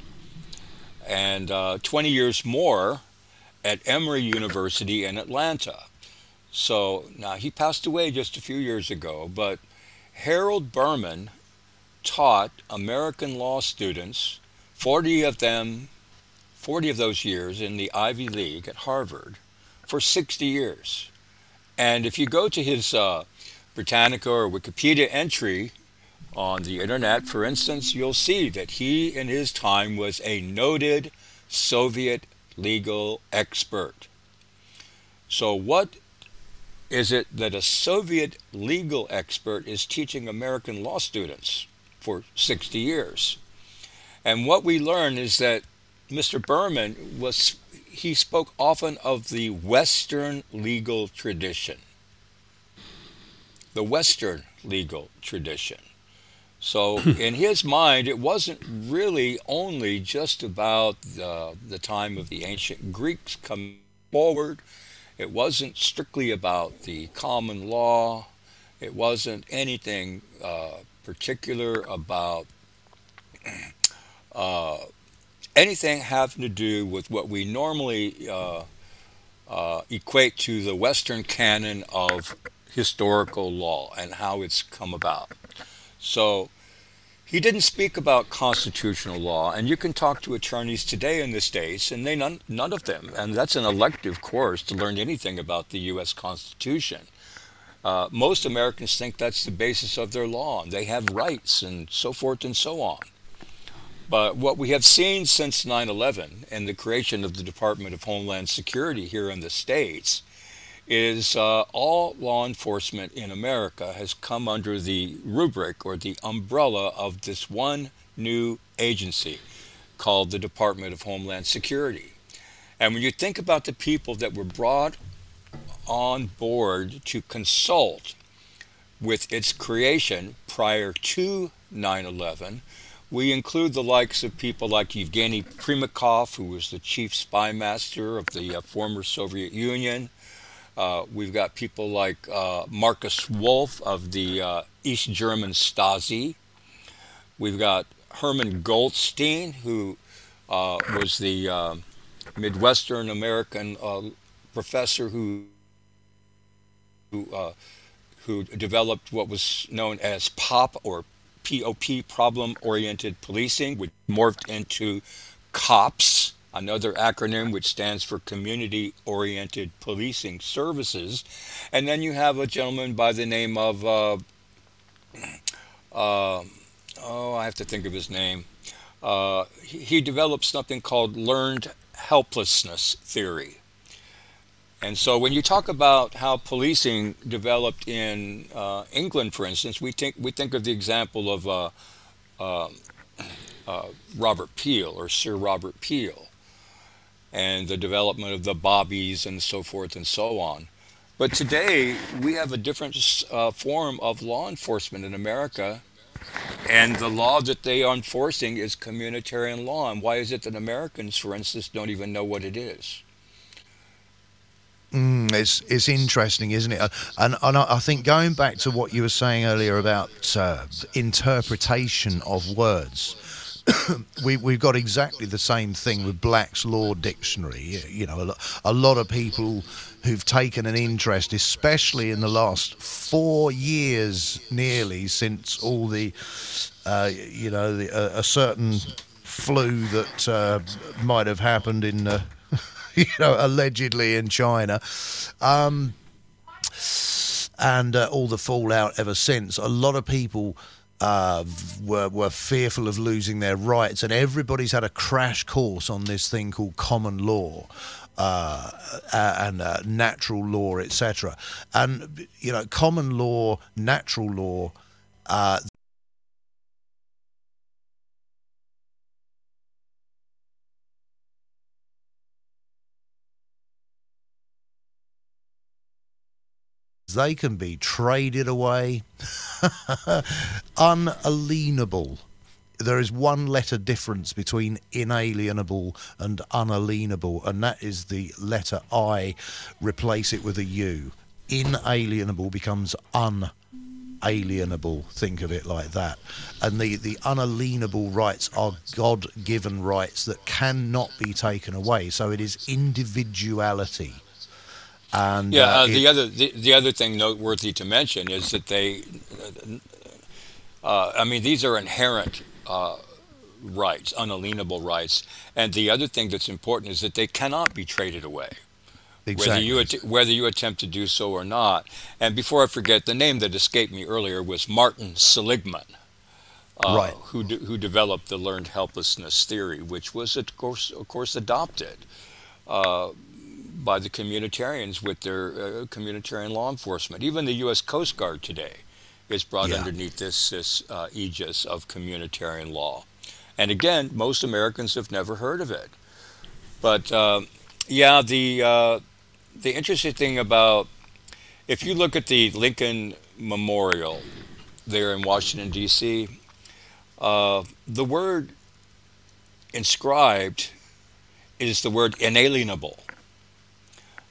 and uh, 20 years more at Emory University in Atlanta. So now he passed away just a few years ago, but Harold Berman taught American law students, 40 of them, 40 of those years in the Ivy League at Harvard for 60 years. And if you go to his uh, Britannica or Wikipedia entry on the internet, for instance, you'll see that he in his time was a noted Soviet legal expert. So, what is it that a Soviet legal expert is teaching American law students for 60 years? And what we learn is that Mr. Berman was he spoke often of the Western legal tradition. The Western legal tradition. So, in his mind, it wasn't really only just about the, the time of the ancient Greeks coming forward. It wasn't strictly about the common law. It wasn't anything uh, particular about uh, anything having to do with what we normally uh, uh, equate to the Western canon of historical law and how it's come about. So he didn't speak about constitutional law, and you can talk to attorneys today in the states, and they none, none of them, and that's an elective course to learn anything about the U.S. Constitution. Uh, most Americans think that's the basis of their law, they have rights and so forth and so on. But what we have seen since 9 11 and the creation of the Department of Homeland Security here in the States is uh, all law enforcement in America has come under the rubric or the umbrella of this one new agency, called the Department of Homeland Security. And when you think about the people that were brought on board to consult with its creation prior to 9 11, we include the likes of people like Yevgeny Primakov, who was the chief spy master of the uh, former Soviet Union. Uh, we've got people like uh, Markus Wolf of the uh, East German Stasi. We've got Herman Goldstein, who uh, was the uh, Midwestern American professor who who, who developed what was known as POP or POP, problem oriented policing, which morphed into COPS, another acronym which stands for Community Oriented Policing Services. And then you have a gentleman by the name of, uh, uh, oh, I have to think of his name. Uh, he, he developed something called learned helplessness theory. And so when you talk about how policing developed in uh, England, for instance, we think we think of the example of uh, uh, uh, Robert Peel or Sir Robert Peel, and the development of the bobbies and so forth and so on. But today we have a different uh, form of law enforcement in America, and the law that they are enforcing is communitarian law. And why is it that Americans, for instance, don't even know what it is? Mm, it's it's interesting, isn't it? And and I think going back to what you were saying earlier about uh, interpretation of words, we we've got exactly the same thing with Black's Law Dictionary. You know, a, a lot of people who've taken an interest, especially in the last four years, nearly since all the, uh, you know, the, uh, a certain flu that uh, might have happened in you know, allegedly in China. Um, and uh, all the fallout ever since. A lot of people uh, were were fearful of losing their rights, and everybody's had a crash course on this thing called common law. Uh, and uh, natural law, etc. And you know, common law, natural law, They can be traded away, unalienable. There is one letter difference between inalienable and unalienable, and that is the letter I. Replace it with a U. Inalienable becomes unalienable. Think of it like that. And the, the unalienable rights are God given rights that cannot be taken away. So it is individuality. And yeah, uh, uh, the other the, the other thing noteworthy to mention is that they, uh, I mean, these are inherent uh, rights, unalienable rights, and the other thing that's important is that they cannot be traded away. Exactly. Whether you att- whether you attempt to do so or not. And before I forget, the name that escaped me earlier was Martin Seligman. Uh, right. who, de- who developed the learned helplessness theory, which was, of course, of course adopted uh, by the communitarians with their uh, communitarian law enforcement. Even the U.S. Coast Guard today is brought yeah. underneath this, this uh, aegis of communitarian law. And again, most Americans have never heard of it. But uh, yeah, the uh, the interesting thing about if you look at the Lincoln Memorial there in Washington D.C., uh, the word inscribed is the word inalienable.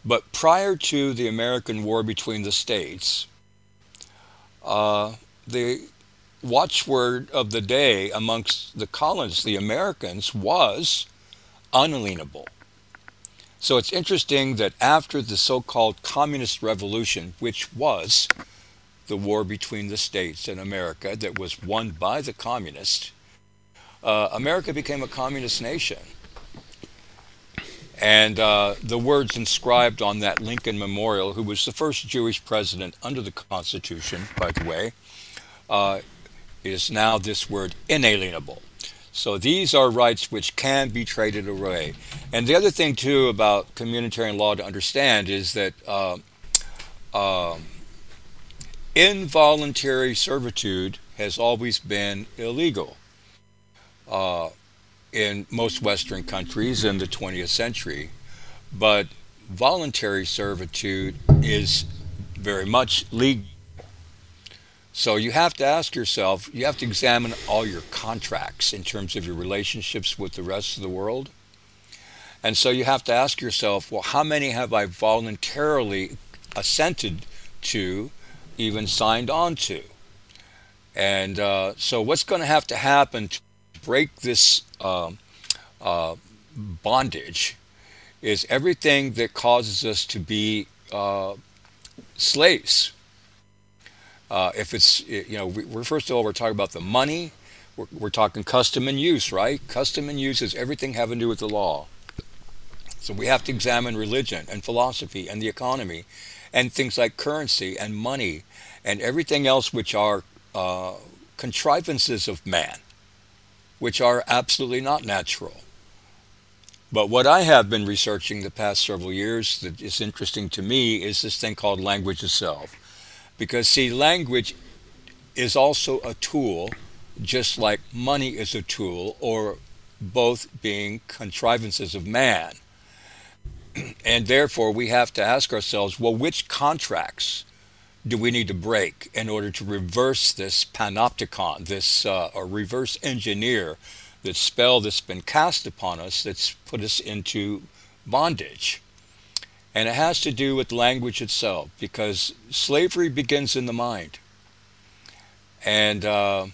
But prior to the American War between the states, uh, the watchword of the day amongst the colonists, the Americans, was unalienable. So it's interesting that after the so called Communist Revolution, which was the war between the states and America that was won by the communists, uh, America became a communist nation. And uh, the words inscribed on that Lincoln Memorial, who was the first Jewish president under the Constitution, by the way, uh, is now this word inalienable. So these are rights which can be traded away. And the other thing, too, about communitarian law to understand is that uh, uh, involuntary servitude has always been illegal. In most Western countries in the 20th century, but voluntary servitude is very much legal. So you have to ask yourself, you have to examine all your contracts in terms of your relationships with the rest of the world. And so you have to ask yourself, well, how many have I voluntarily assented to, even signed on to? And uh, so what's going to have to happen to break this uh, uh, bondage is everything that causes us to be uh, slaves uh, if it's, you know, we're first of all, we're talking about the money. We're, we're talking custom and use, right? Custom and use is everything having to do with the law. So we have to examine religion and philosophy and the economy and things like currency and money and everything else which are uh, contrivances of man, which are absolutely not natural. But what I have been researching the past several years that is interesting to me is this thing called language itself. Because, see, language is also a tool, just like money is a tool, or both being contrivances of man. And therefore, we have to ask ourselves well, which contracts do we need to break in order to reverse this panopticon, this uh, or reverse engineer, this spell that's been cast upon us that's put us into bondage? And it has to do with language itself because slavery begins in the mind. And uh,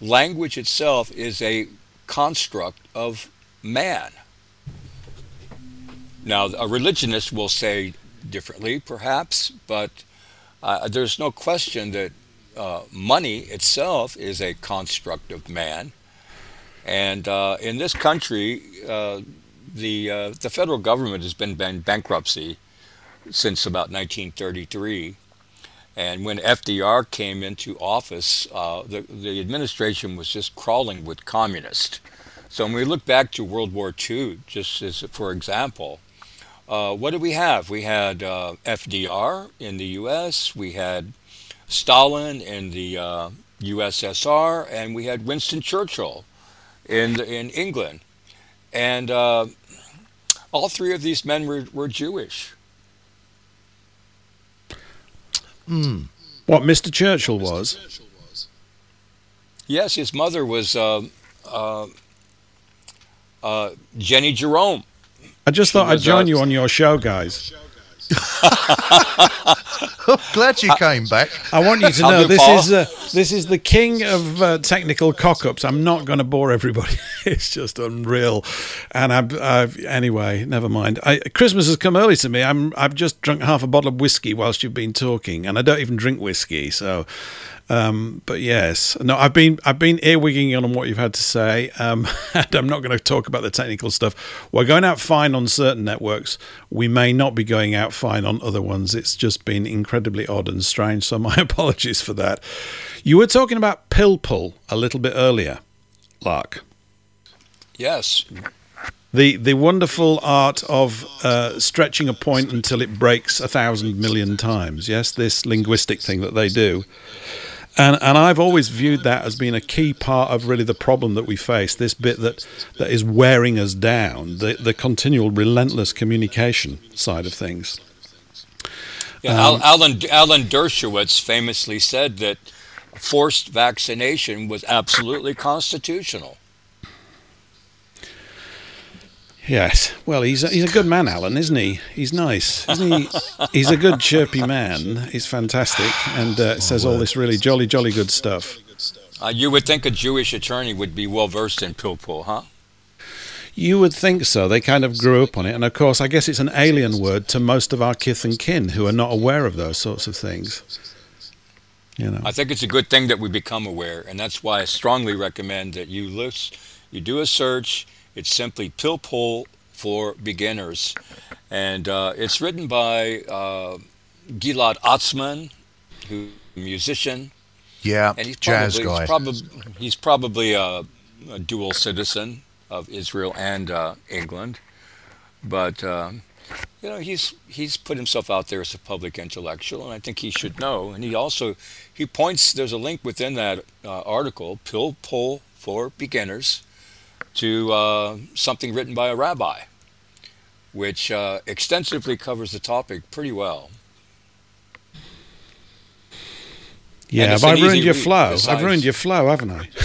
language itself is a construct of man. Now, a religionist will say differently, perhaps, but uh, there's no question that uh, money itself is a construct of man. And uh, in this country, uh, the uh, the federal government has been in bankruptcy since about 1933. And when FDR came into office, uh, the, the administration was just crawling with communists. So when we look back to World War II, just as for example, uh, what did we have? We had uh, FDR in the U.S., we had Stalin in the USSR, uh, and we had Winston Churchill in in England. And uh, all three of these men were, were Jewish. Mm. What Mr. Churchill was? Yes, his mother was uh, uh, uh, Jenny Jerome. I just thought I'd join you on your show, guys. Glad you came back. I want you to know this Paul. is uh, this is the king of uh, technical cock-ups. I'm not going to bore everybody. it's just unreal. And I've, I've, anyway, never mind. I, Christmas has come early to me. I'm I've just drunk half a bottle of whiskey whilst you've been talking, and I don't even drink whiskey, so um, but yes, no, I've been I've been earwigging on what you've had to say, um, and I'm not going to talk about the technical stuff. We're going out fine on certain networks. We may not be going out fine on other ones. It's just been incredibly odd and strange. So my apologies for that. You were talking about pilpul a little bit earlier, Lark. Yes. The the wonderful art of uh, stretching a point until it breaks a thousand million times. Yes, this linguistic thing that they do. And and I've always viewed that as being a key part of really the problem that we face. This bit that that is wearing us down, the the continual relentless communication side of things. Yeah, um, Alan Alan Dershowitz famously said that forced vaccination was absolutely constitutional. Yes. Well, he's a, he's a good man, Alan, isn't he? He's nice, isn't he? he's a good, chirpy man. He's fantastic and uh, says all this really jolly, jolly good stuff. Uh, you would think a Jewish attorney would be well versed in pilpul, huh? You would think so. They kind of grew up on it. And of course, I guess it's an alien word to most of our kith and kin who are not aware of those sorts of things. You know. I think it's a good thing that we become aware. And that's why I strongly recommend that you list, you do a search, it's simply Pilpul for Beginners. And uh, it's written by uh, Gilad Atzmon, who's a musician. Yeah, and he's jazz probably, guy. He's probably, he's probably a, a, dual citizen of Israel and uh, England. But, um, you know, he's, he's put himself out there as a public intellectual, and I think he should know. And he also, he points, there's a link within that uh, article, Pilpul for Beginners, to uh, something written by a rabbi, which uh, extensively covers the topic pretty well. Yeah, have I ruined your flow? Besides, I've ruined your flow, haven't I?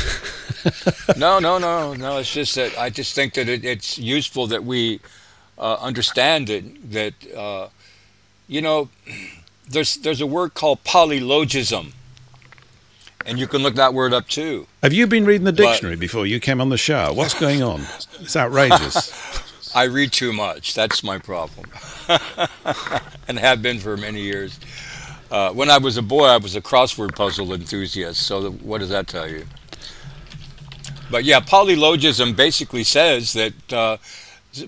no, no, no, no. It's just that I just think that it, it's useful that we uh, understand it. That uh, you know, there's there's a word called polylogism, and you can look that word up too. Have you been reading the dictionary but, before you came on the show? What's going on? It's outrageous. I read too much. That's my problem, and have been for many years. Uh, when I was a boy, I was a crossword puzzle enthusiast. So, what does that tell you? But yeah, polylogism basically says that uh,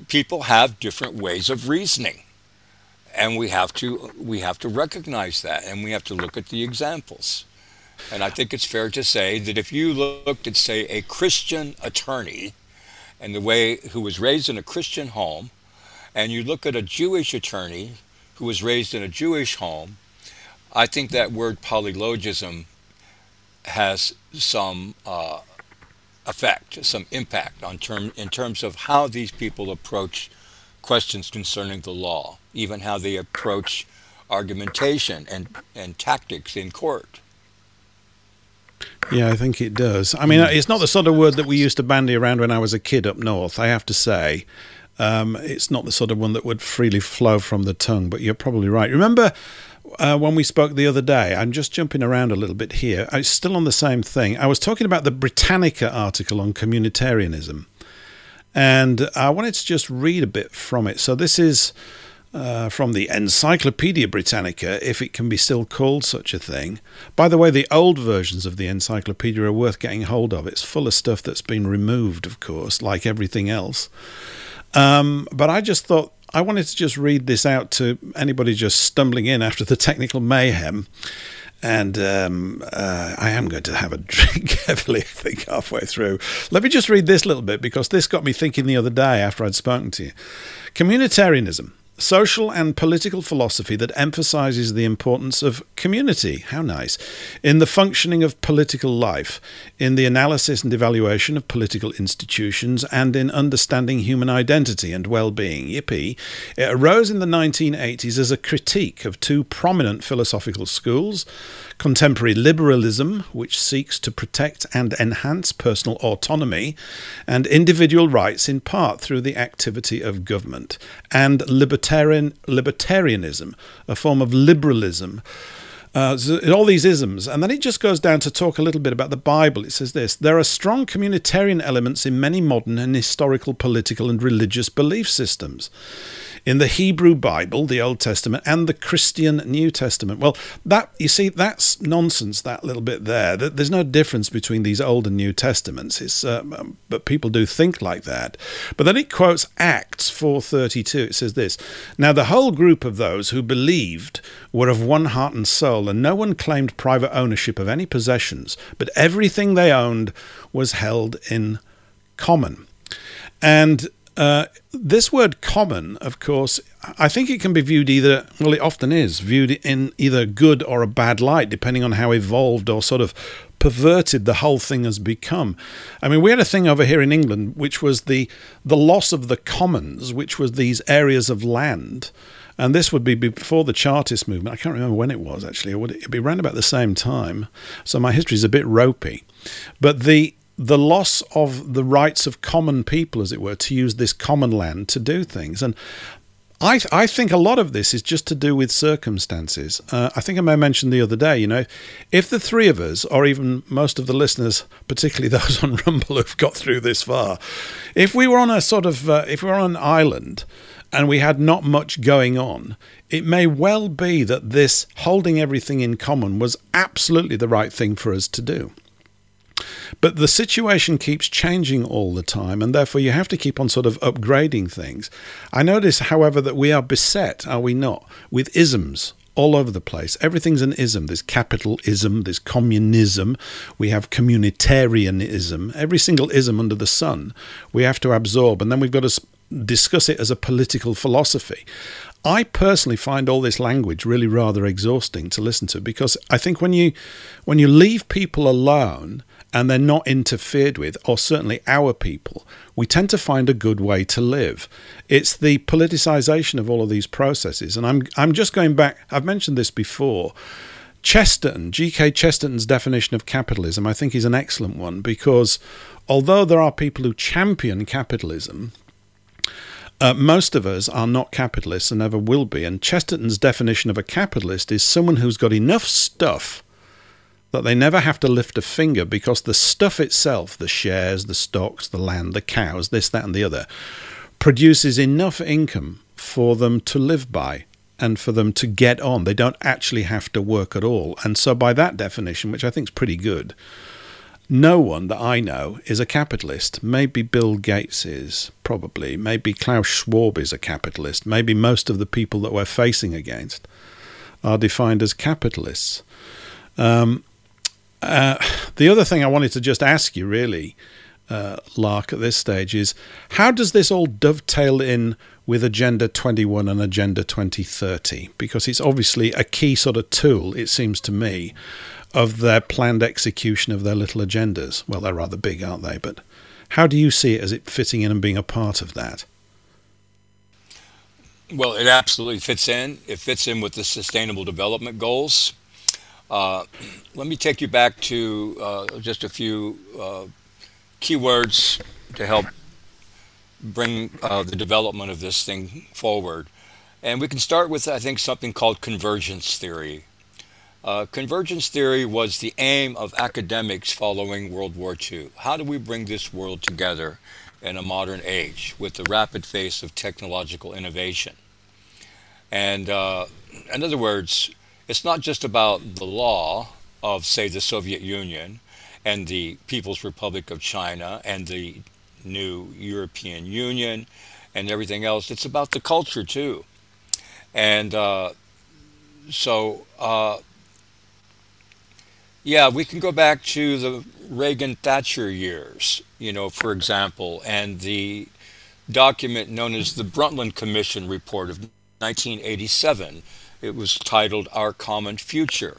people have different ways of reasoning, and we have to we have to recognize that, and we have to look at the examples. And I think it's fair to say that if you looked at, say, a Christian attorney, and the way who was raised in a Christian home, and you look at a Jewish attorney who was raised in a Jewish home, I think that word polylogism has some uh, effect, some impact on term in terms of how these people approach questions concerning the law, even how they approach argumentation and, and tactics in court. Yeah, I think it does. I mean, it's not the sort of word that we used to bandy around when I was a kid up north, I have to say. Um, it's not the sort of one that would freely flow from the tongue, but you're probably right. Remember uh, when we spoke the other day, I'm just jumping around a little bit here. It's still on the same thing. I was talking about the Britannica article on communitarianism, and I wanted to just read a bit from it. So this is uh, from the Encyclopedia Britannica, if it can be still called such a thing. By the way, the old versions of the encyclopedia are worth getting hold of. It's full of stuff that's been removed, of course, like everything else. Um, but I just thought I wanted to just read this out to anybody just stumbling in after the technical mayhem. And um, uh, I am going to have a drink heavily, I think, halfway through. Let me just read this little bit because this got me thinking the other day after I'd spoken to you. Communitarianism social and political philosophy that emphasizes the importance of community. How nice. In the functioning of political life, in the analysis and evaluation of political institutions, and in understanding human identity and well being. Yippee. It arose in the 1980s as a critique of two prominent philosophical schools contemporary liberalism, which seeks to protect and enhance personal autonomy and individual rights in part through the activity of government, and libertarian, libertarianism, a form of liberalism. Uh, all these isms. And then it just goes down to talk a little bit about the Bible. It says this There are strong communitarian elements in many modern and historical political and religious belief systems in the Hebrew Bible, the Old Testament, and the Christian New Testament. Well, that you see, that's nonsense. That little bit there. There's no difference between these Old and New Testaments. It's, um, but people do think like that. But then it quotes Acts 4:32. It says this: Now the whole group of those who believed were of one heart and soul, and no one claimed private ownership of any possessions, but everything they owned was held in common. And uh, this word common, of course, I think it can be viewed either, well, it often is viewed in either good or a bad light, depending on how evolved or sort of perverted the whole thing has become. I mean, we had a thing over here in England, which was the, the loss of the commons, which was these areas of land. And this would be before the Chartist movement. I can't remember when it was actually. It would be around about the same time. So my history is a bit ropey. But the the loss of the rights of common people, as it were, to use this common land to do things. And I, I think a lot of this is just to do with circumstances. Uh, I think I may mention the other day, you know, if the three of us, or even most of the listeners, particularly those on Rumble who've got through this far, if we were on a sort of, uh, if we were on an island and we had not much going on, it may well be that this holding everything in common was absolutely the right thing for us to do. But the situation keeps changing all the time, and therefore you have to keep on sort of upgrading things. I notice, however, that we are beset, are we not, with isms all over the place. Everything's an ism. There's capitalism, there's communism, we have communitarianism. Every single ism under the sun we have to absorb, and then we've got to discuss it as a political philosophy. I personally find all this language really rather exhausting to listen to because I think when you when you leave people alone and they're not interfered with, or certainly our people, we tend to find a good way to live. It's the politicization of all of these processes. And I'm, I'm just going back, I've mentioned this before. Chesterton, G.K. Chesterton's definition of capitalism, I think is an excellent one because although there are people who champion capitalism, uh, most of us are not capitalists and never will be. And Chesterton's definition of a capitalist is someone who's got enough stuff that they never have to lift a finger because the stuff itself, the shares, the stocks, the land, the cows, this, that, and the other, produces enough income for them to live by and for them to get on. They don't actually have to work at all. And so, by that definition, which I think is pretty good, no one that I know is a capitalist. Maybe Bill Gates is, probably. Maybe Klaus Schwab is a capitalist. Maybe most of the people that we're facing against are defined as capitalists. Um, uh, the other thing I wanted to just ask you, really, uh, Lark, at this stage is how does this all dovetail in with Agenda 21 and Agenda 2030? Because it's obviously a key sort of tool, it seems to me, of their planned execution of their little agendas. Well, they're rather big, aren't they? But how do you see it as it fitting in and being a part of that? Well, it absolutely fits in. It fits in with the Sustainable Development Goals. Uh, let me take you back to uh, just a few uh, keywords to help bring uh, the development of this thing forward. And we can start with, I think, something called convergence theory. Uh, convergence theory was the aim of academics following World War II. How do we bring this world together in a modern age with the rapid pace of technological innovation? And uh, in other words, it's not just about the law of, say, the Soviet Union and the People's Republic of China and the new European Union and everything else. It's about the culture too. And uh, so, uh, yeah, we can go back to the Reagan Thatcher years, you know, for example, and the document known as the Brundtland Commission report of 1987 it was titled Our Common Future.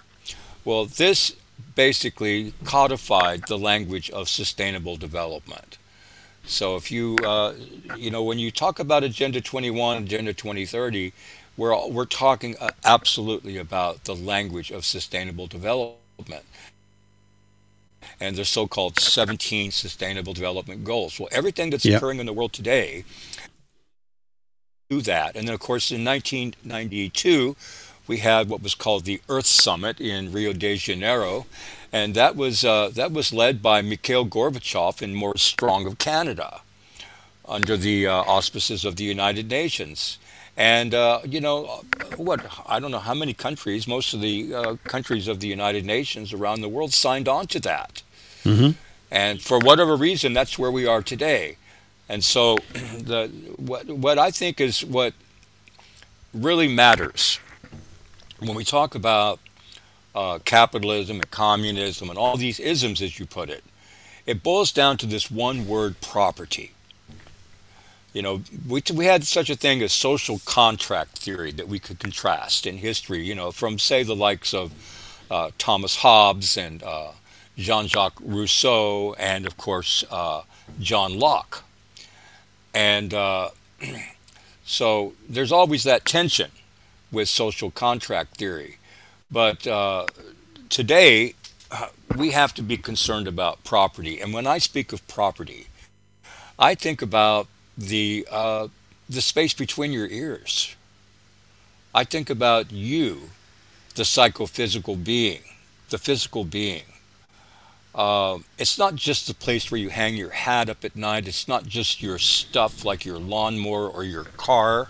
Well, this basically codified the language of sustainable development. So if you, uh, you know, when you talk about Agenda 21, Agenda 2030, we're, we're talking uh, absolutely about the language of sustainable development and the so-called 17 sustainable development goals. Well, everything that's yep. occurring in the world today do that. And then, of course, in 1992, we had what was called the Earth Summit in Rio de Janeiro, and that was uh, that was led by Mikhail Gorbachev and Maurice Strong of Canada, under the uh, auspices of the United Nations. And uh, you know what? I don't know how many countries. Most of the uh, countries of the United Nations around the world signed on to that. Mm-hmm. And for whatever reason, that's where we are today. And so, the what what I think is what really matters when we talk about uh, capitalism and communism and all these isms, as you put it, it boils down to this one word: property. You know, we, we had such a thing as social contract theory that we could contrast in history, you know, from, say, the likes of uh, Thomas Hobbes and uh, Jean Jacques Rousseau and, of course, uh, John Locke. And uh, so there's always that tension with social contract theory. But uh, today, uh, we have to be concerned about property. And when I speak of property, I think about the, uh, the space between your ears. I think about you, the psychophysical being, the physical being. Uh, it's not just the place where you hang your hat up at night. It's not just your stuff like your lawnmower or your car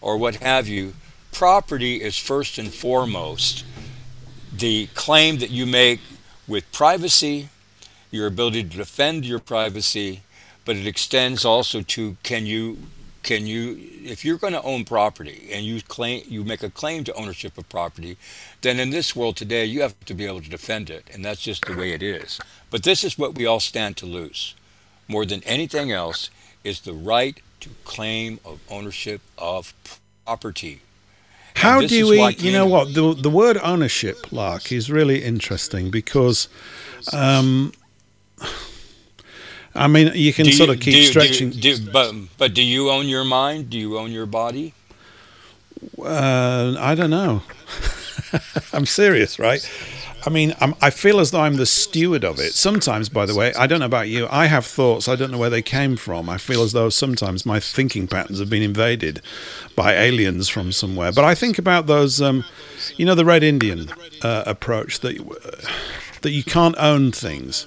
or what have you. Property is first and foremost the claim that you make with privacy, your ability to defend your privacy, but it extends also to can you can you if you're going to own property and you claim you make a claim to ownership of property then in this world today you have to be able to defend it and that's just the way it is but this is what we all stand to lose more than anything else is the right to claim of ownership of property How do we? You know what? The the word ownership, Lark, is really interesting because. Um, I mean, you can sort of keep do, stretching. Do, do, but but do you own your mind? Do you own your body? Uh, I don't know. I'm serious, right? I mean, I'm, i feel as though I'm the steward of it. Sometimes, by the way, I don't know about you, I have thoughts, I don't know where they came from. I feel as though sometimes my thinking patterns have been invaded by aliens from somewhere. But I think about those, um, you know, the Red Indian uh, approach that, uh, that you can't own things.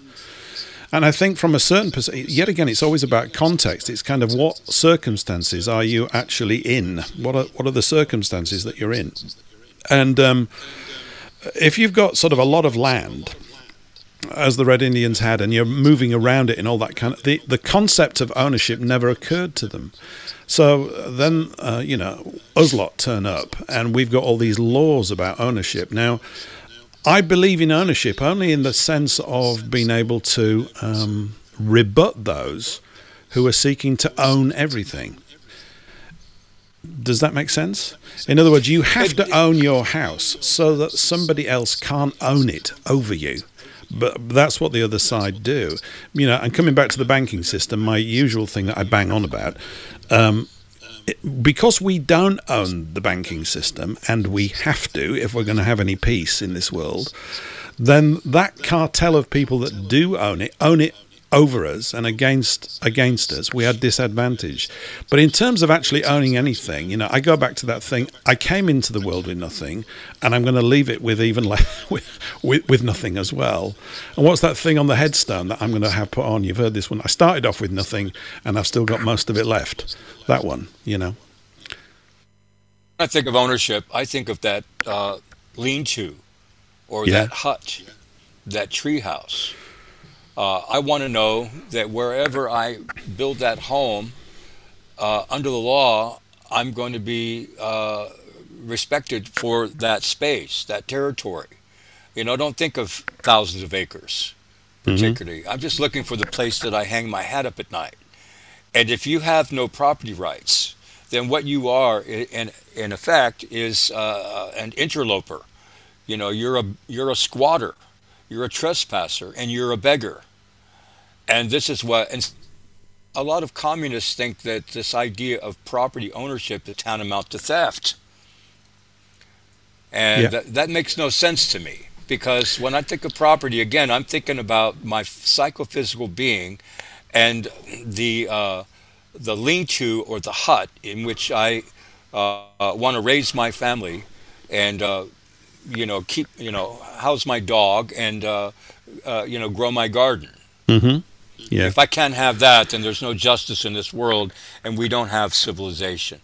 And I think from a certain perspective, yet again, it's always about context. It's kind of what circumstances are you actually in? What are what are the circumstances that you're in? And um, if you've got sort of a lot of land, as the Red Indians had, and you're moving around it and all that kind of the the concept of ownership never occurred to them. So then, uh, you know, us lot turn up, and we've got all these laws about ownership now. I believe in ownership only in the sense of being able to um, rebut those who are seeking to own everything. Does that make sense? In other words, you have to own your house so that somebody else can't own it over you. But that's what the other side do. You know, and coming back to the banking system, my usual thing that I bang on about, um, because we don't own the banking system, and we have to if we're going to have any peace in this world, then that cartel of people that do own it own it over us and against against us we are disadvantaged but in terms of actually owning anything you know i go back to that thing i came into the world with nothing and i'm going to leave it with even less with, with, with nothing as well. And what's that thing on the headstone that i'm going to have put on? You've heard this one. I started off with nothing and i've still got most of it left. That one you know. I think of ownership i think of that uh, lean-to or yeah. that hut that tree house uh, I want to know that wherever I build that home, uh, under the law, I'm going to be uh, respected for that space, that territory. You know, don't think of thousands of acres, mm-hmm. particularly. Mm-hmm. I'm just looking for the place that I hang my hat up at night. And if you have no property rights, then what you are, in in effect, is uh, an interloper. You know, you're a you're a squatter you're a trespasser and you're a beggar. And this is what, and a lot of communists think that this idea of property ownership is tantamount to theft. And yeah. that, that makes no sense to me because when I think of property, again, I'm thinking about my psychophysical being and the, uh, the lean to or the hut in which I uh, uh, want to raise my family and uh, you know, keep, you know, house my dog and, uh, uh, you know, grow my garden. Mm-hmm. Yeah. If I can't have that, then there's no justice in this world, and we don't have civilization.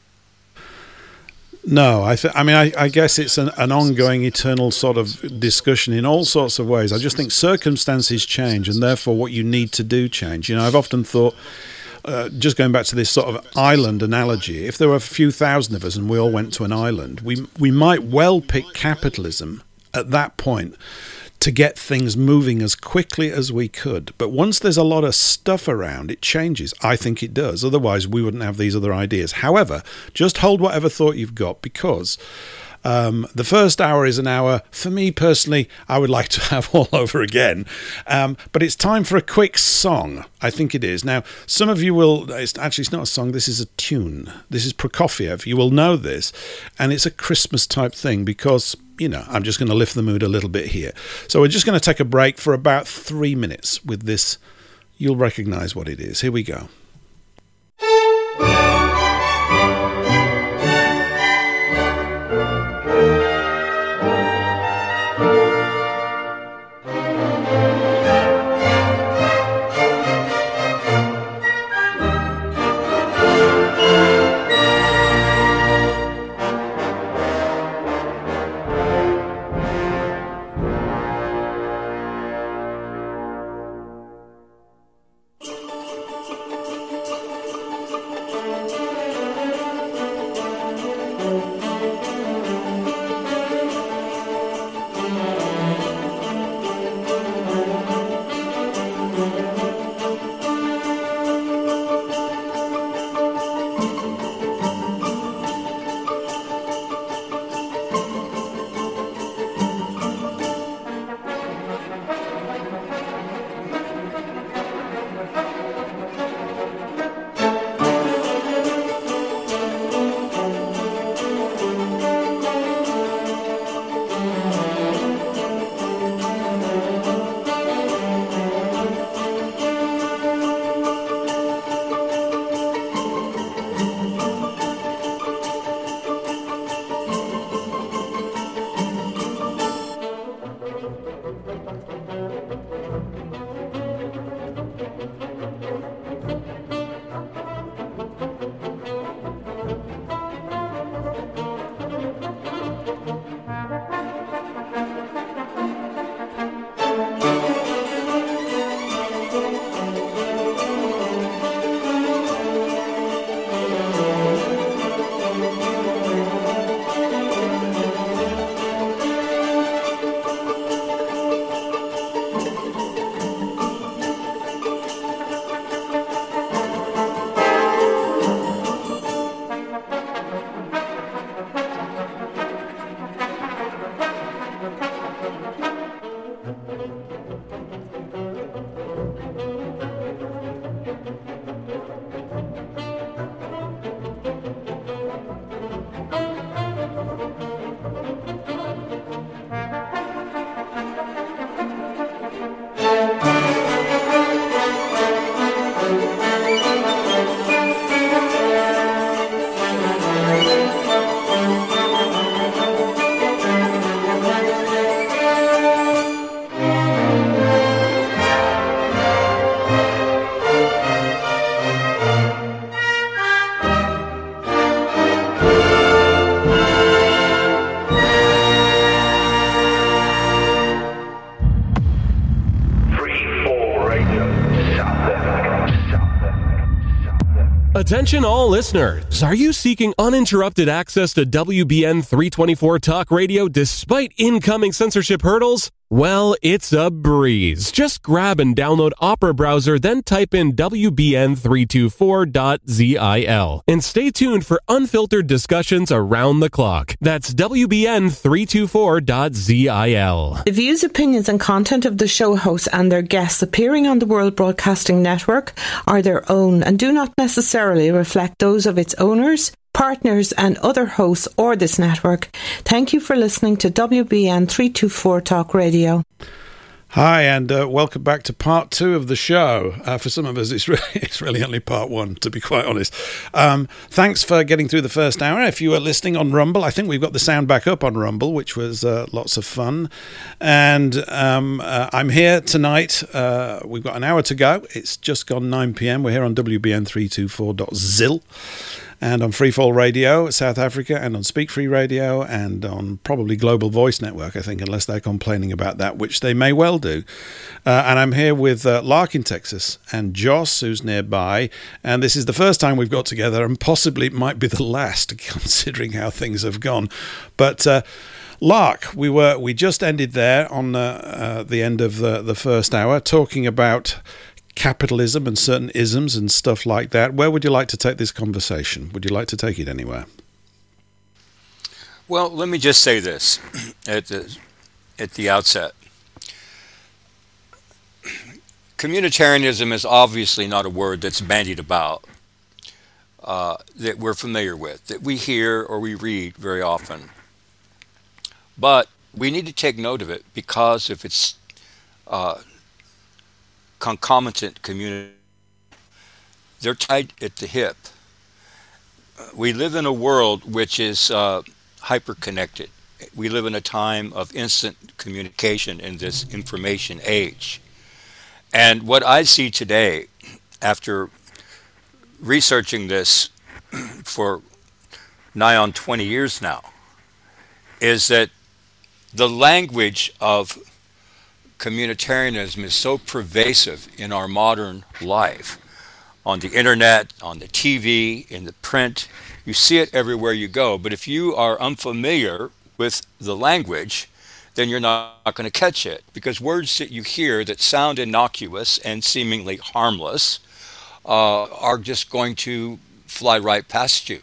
No, I, th- I mean, I, I guess it's an, an, ongoing, eternal sort of discussion in all sorts of ways. I just think circumstances change, and therefore what you need to do change. You know, I've often thought uh, just going back to this sort of island analogy, if there were a few thousand of us and we all went to an island, we we might well pick capitalism at that point to get things moving as quickly as we could. But once there's a lot of stuff around, it changes. I think it does. Otherwise, we wouldn't have these other ideas. However, just hold whatever thought you've got because um, the first hour is an hour, for me personally, I would like to have all over again. Um, but it's time for a quick song. I think it is. Now, some of you will, it's, actually, it's not a song, this is a tune. This is Prokofiev. You will know this. And it's a Christmas type thing because you know, I'm just going to lift the mood a little bit here. So we're just going to take a break for about three minutes with this. You'll recognize what it is. Here we go. Attention all listeners. Are you seeking uninterrupted access to WBN 324 Talk Radio despite incoming censorship hurdles? Well, it's a breeze. Just grab and download Opera Browser, then type in WBN324.zil. And stay tuned for unfiltered discussions around the clock. That's WBN324.zil. The views, opinions, and content of the show hosts and their guests appearing on the World Broadcasting Network are their own and do not necessarily reflect those of its owners, partners, and other hosts or this network. Thank you for listening to WBN 324 Talk Radio. Hi, and uh, welcome back to part two of the show. Uh, for some of us, it's really, it's really only part one, to be quite honest. Um, thanks for getting through the first hour. If you were listening on Rumble, I think we've got the sound back up on Rumble, which was uh, lots of fun. And um, uh, I'm here tonight. Uh, we've got an hour to go. It's just gone 9 p.m. We're here on WBN324.zil and on Freefall Radio, South Africa, and on Speak Free Radio, and on probably Global Voice Network, I think, unless they're complaining about that, which they may well do. Uh, and I'm here with uh, Lark in Texas and Joss, who's nearby. And this is the first time we've got together, and possibly it might be the last, considering how things have gone. But uh, Lark, we were we just ended there on uh, uh, the end of the, the first hour, talking about capitalism and certain isms and stuff like that. Where would you like to take this conversation? Would you like to take it anywhere? Well, let me just say this at the, at the outset. Communitarianism is obviously not a word that's bandied about, uh, that we're familiar with, that we hear or we read very often. But we need to take note of it because if it's uh, concomitant community. They're tied at the hip. We live in a world which is uh, hyper connected. We live in a time of instant communication in this information age. And what I see today, after researching this for nigh on 20 years now, is that the language of communitarianism is so pervasive in our modern life on the internet, on the TV, in the print. You see it everywhere you go. But if you are unfamiliar with the language, then you're not, going to catch it because words that you hear that sound innocuous and seemingly harmless uh, are just going to fly right past you.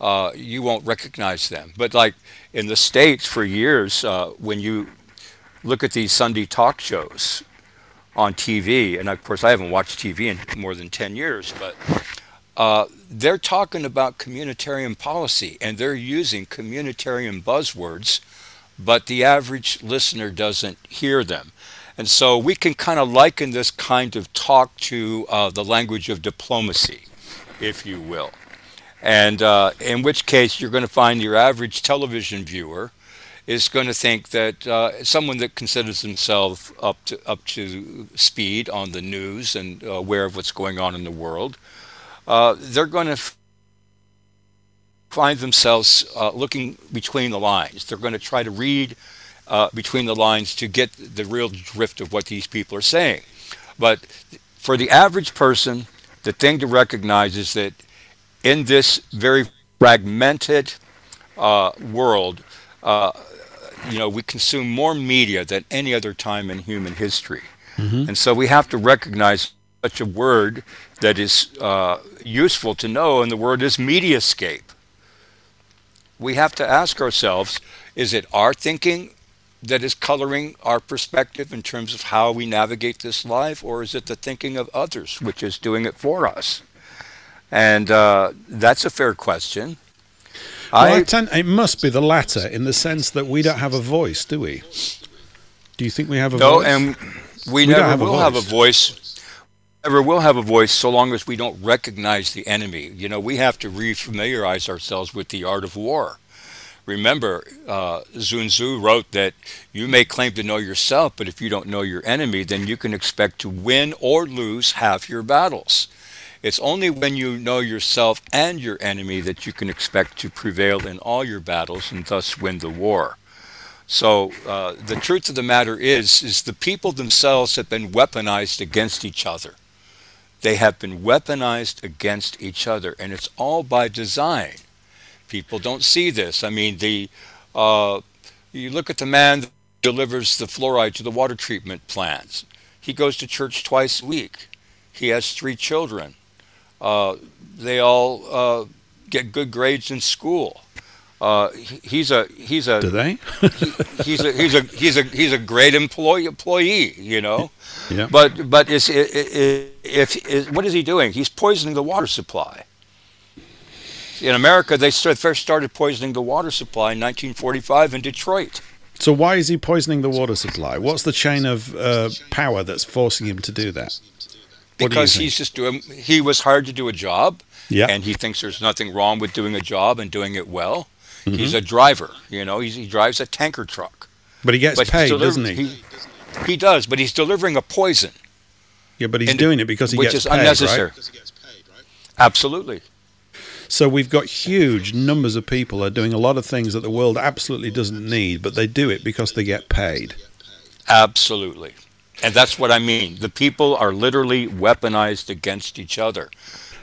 Uh, you won't recognize them. But like in the States for years, uh, when you look at these Sunday talk shows on TV, and of course I haven't watched TV in more than 10 years, but uh, they're talking about communitarian policy and they're using communitarian buzzwords, but the average listener doesn't hear them. And so we can kind of liken this kind of talk to uh, the language of diplomacy, if you will. And uh, in which case, you're going to find your average television viewer is going to think that uh, someone that considers themselves up to up to speed on the news and uh, aware of what's going on in the world, uh, they're going to f- find themselves uh, looking between the lines. They're going to try to read between the lines to get the real drift of what these people are saying. But for the average person, the thing to recognize is that in this very fragmented uh, world, uh, you know, we consume more media than any other time in human history. Mm-hmm. And so we have to recognize such a word that is uh, useful to know, and the word is mediascape. We have to ask ourselves is it our thinking that is coloring our perspective in terms of how we navigate this life, or is it the thinking of others which is doing it for us? And uh, that's a fair question. Well, I, tend, it must be the latter in the sense that we don't have a voice, do we? Do you think we have a no, voice? No, and we, we never have will have a voice. Never will have a voice so long as we don't recognize the enemy. You know, we have to refamiliarize ourselves with the art of war. Remember, uh, Sun Tzu wrote that you may claim to know yourself, but if you don't know your enemy, then you can expect to win or lose half your battles. It's only when you know yourself and your enemy that you can expect to prevail in all your battles and thus win the war. So uh, the truth of the matter is, is the people themselves have been weaponized against each other. They have been weaponized against each other, and it's all by design. People don't see this. I mean, the uh, you look at the man that delivers the fluoride to the water treatment plants. He goes to church twice a week. He has three children. Uh, they all uh, get good grades in school. Uh, he's a he's a do they? he, he's a he's a he's a he's a great employee employee, you know. Yeah. But but is if, if what is he doing? He's poisoning the water supply. In America, they first started poisoning the water supply in 1945 in Detroit. So why is he poisoning the water supply? What's the chain of uh, power that's forcing him to do that? What because he's just doing. He was hired to do a job, yeah. and he thinks there's nothing wrong with doing a job and doing it well. Mm-hmm. He's a driver, you know. he drives a tanker truck. But he gets but paid, deliver- doesn't he? he? He does, but he's delivering a poison. Yeah, but he's and, doing it because he which gets is paid, unnecessary. Right? Absolutely. So we've got huge numbers of people are doing a lot of things that the world absolutely doesn't need, but they do it because they get paid. Absolutely. And that's what I mean. The people are literally weaponized against each other.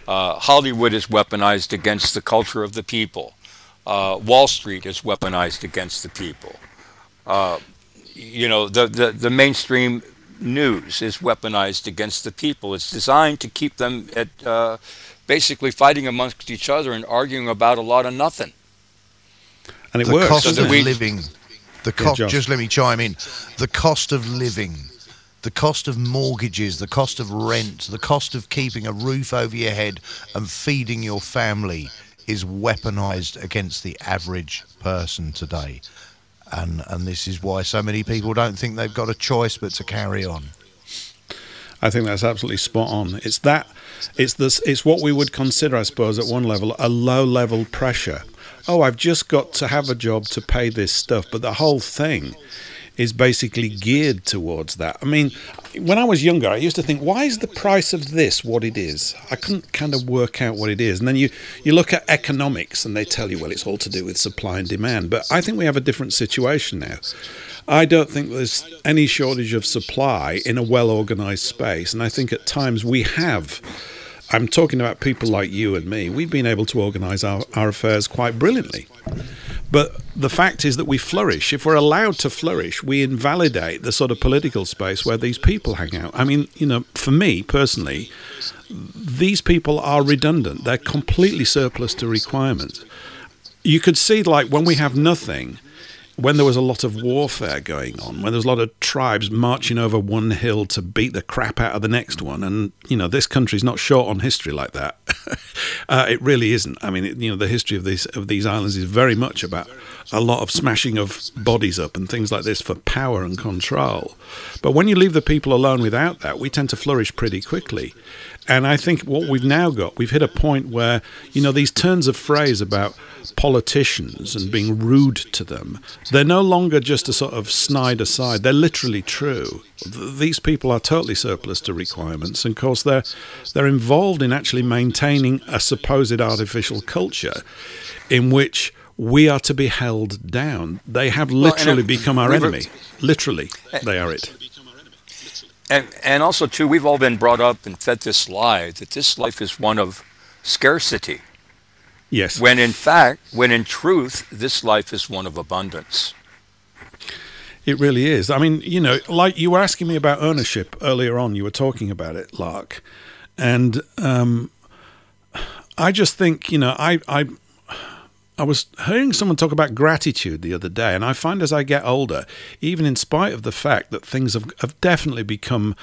Uh, Hollywood is weaponized against the culture of the people. Uh, Wall Street is weaponized against the people. Uh, you know, the, the, the mainstream news is weaponized against the people. It's designed to keep them at uh, basically fighting amongst each other and arguing about a lot of nothing. And it the works. cost of we, living, the cost. Yeah, just let me chime in. The cost of living, the cost of mortgages, the cost of rent, the cost of keeping a roof over your head and feeding your family is weaponized against the average person today. And, and this is why so many people don't think they've got a choice but to carry on. I think that's absolutely spot on. It's that it's this it's what we would consider, I suppose, at one level, a low level pressure. Oh, I've just got to have a job to pay this stuff, but the whole thing is basically geared towards that. I mean, when I was younger, I used to think, why is the price of this what it is? I couldn't kind of work out what it is. And then you, you look at economics and they tell you, well, it's all to do with supply and demand. But I think we have a different situation now. I don't think there's any shortage of supply in a well organized space. And I think at times we have. I'm talking about people like you and me. We've been able to organize our, our affairs quite brilliantly. But the fact is that we flourish. If we're allowed to flourish, we invalidate the sort of political space where these people hang out. I mean, you know, for me personally, these people are redundant. They're completely surplus to requirements. You could see, like, when we have nothing, when there was a lot of warfare going on, when there was a lot of tribes marching over one hill to beat the crap out of the next one, and you know this country's not short on history like that. uh, it really isn't. I mean, it, you know, the history of these of these islands is very much about a lot of smashing of bodies up and things like this for power and control. But when you leave the people alone without that, we tend to flourish pretty quickly. And I think what we've now got, we've hit a point where, you know, these turns of phrase about politicians and being rude to them, they're no longer just a sort of snide aside. They're literally true. These people are totally surplus to requirements. And of course, they're, they're involved in actually maintaining a supposed artificial culture in which we are to be held down. They have uh, literally well, become our enemy. Literally, uh, they are it. And, and also, too, we've all been brought up and fed this lie that this life is one of scarcity. Yes. When in fact, when in truth, this life is one of abundance. It really is. I mean, you know, like you were asking me about ownership earlier on, you were talking about it, Lark. And um, I just think, you know, I, I I was hearing someone talk about gratitude the other day, and I find as I get older, even in spite of the fact that things have, have definitely become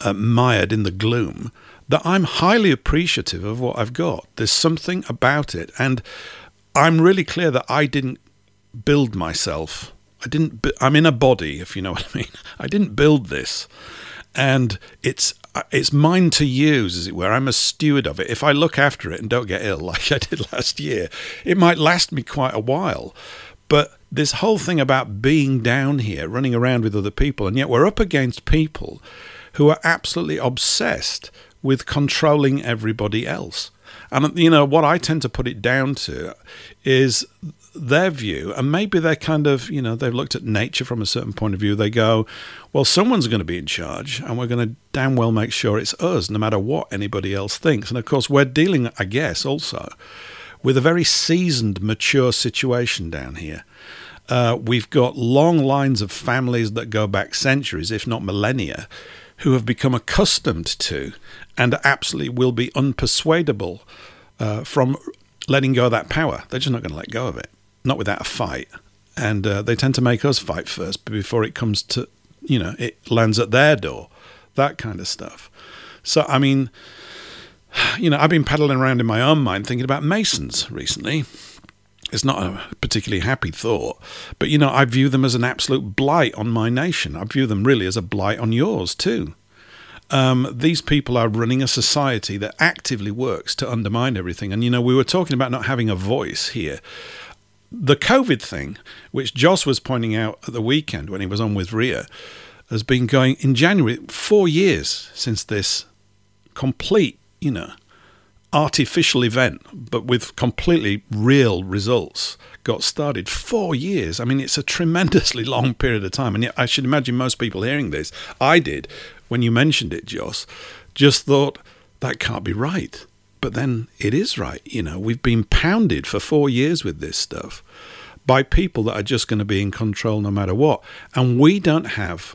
uh, mired in the gloom, that I'm highly appreciative of what I've got. There's something about it, and I'm really clear that I didn't build myself. I didn't. I'm in a body, if you know what I mean. I didn't build this, and it's uh, it's mine to use, as it were. I'm a steward of it. If I look after it and don't get ill like I did last year, it might last me quite a while. But this whole thing about being down here, running around with other people, and yet we're up against people who are absolutely obsessed with controlling everybody else. And, you know, what I tend to put it down to is their view, and maybe they're kind of, you know, they've looked at nature from a certain point of view. They go, well, someone's going to be in charge, and we're going to damn well make sure it's us, no matter what anybody else thinks. And of course, we're dealing, I guess, also with a very seasoned, mature situation down here. Uh, we've got long lines of families that go back centuries, if not millennia, who have become accustomed to and absolutely will be unpersuadable uh, from letting go of that power. They're just not going to let go of it, not without a fight. And uh, they tend to make us fight first before it comes to, you know, it lands at their door, that kind of stuff. So, I mean, you know, I've been paddling around in my own mind thinking about Masons recently. It's not a particularly happy thought, but you know, I view them as an absolute blight on my nation. I view them really as a blight on yours too. Um, these people are running a society that actively works to undermine everything. And you know, we were talking about not having a voice here. The COVID thing, which Joss was pointing out at the weekend when he was on with Ria, has been going in January, four years since this complete, you know, artificial event, but with completely real results, got started. Four years. I mean, it's a tremendously long period of time. And I should imagine most people hearing this, I did when you mentioned it, Joss, just thought that can't be right. But then it is right. You know, we've been pounded for four years with this stuff by people that are just going to be in control no matter what. And we don't have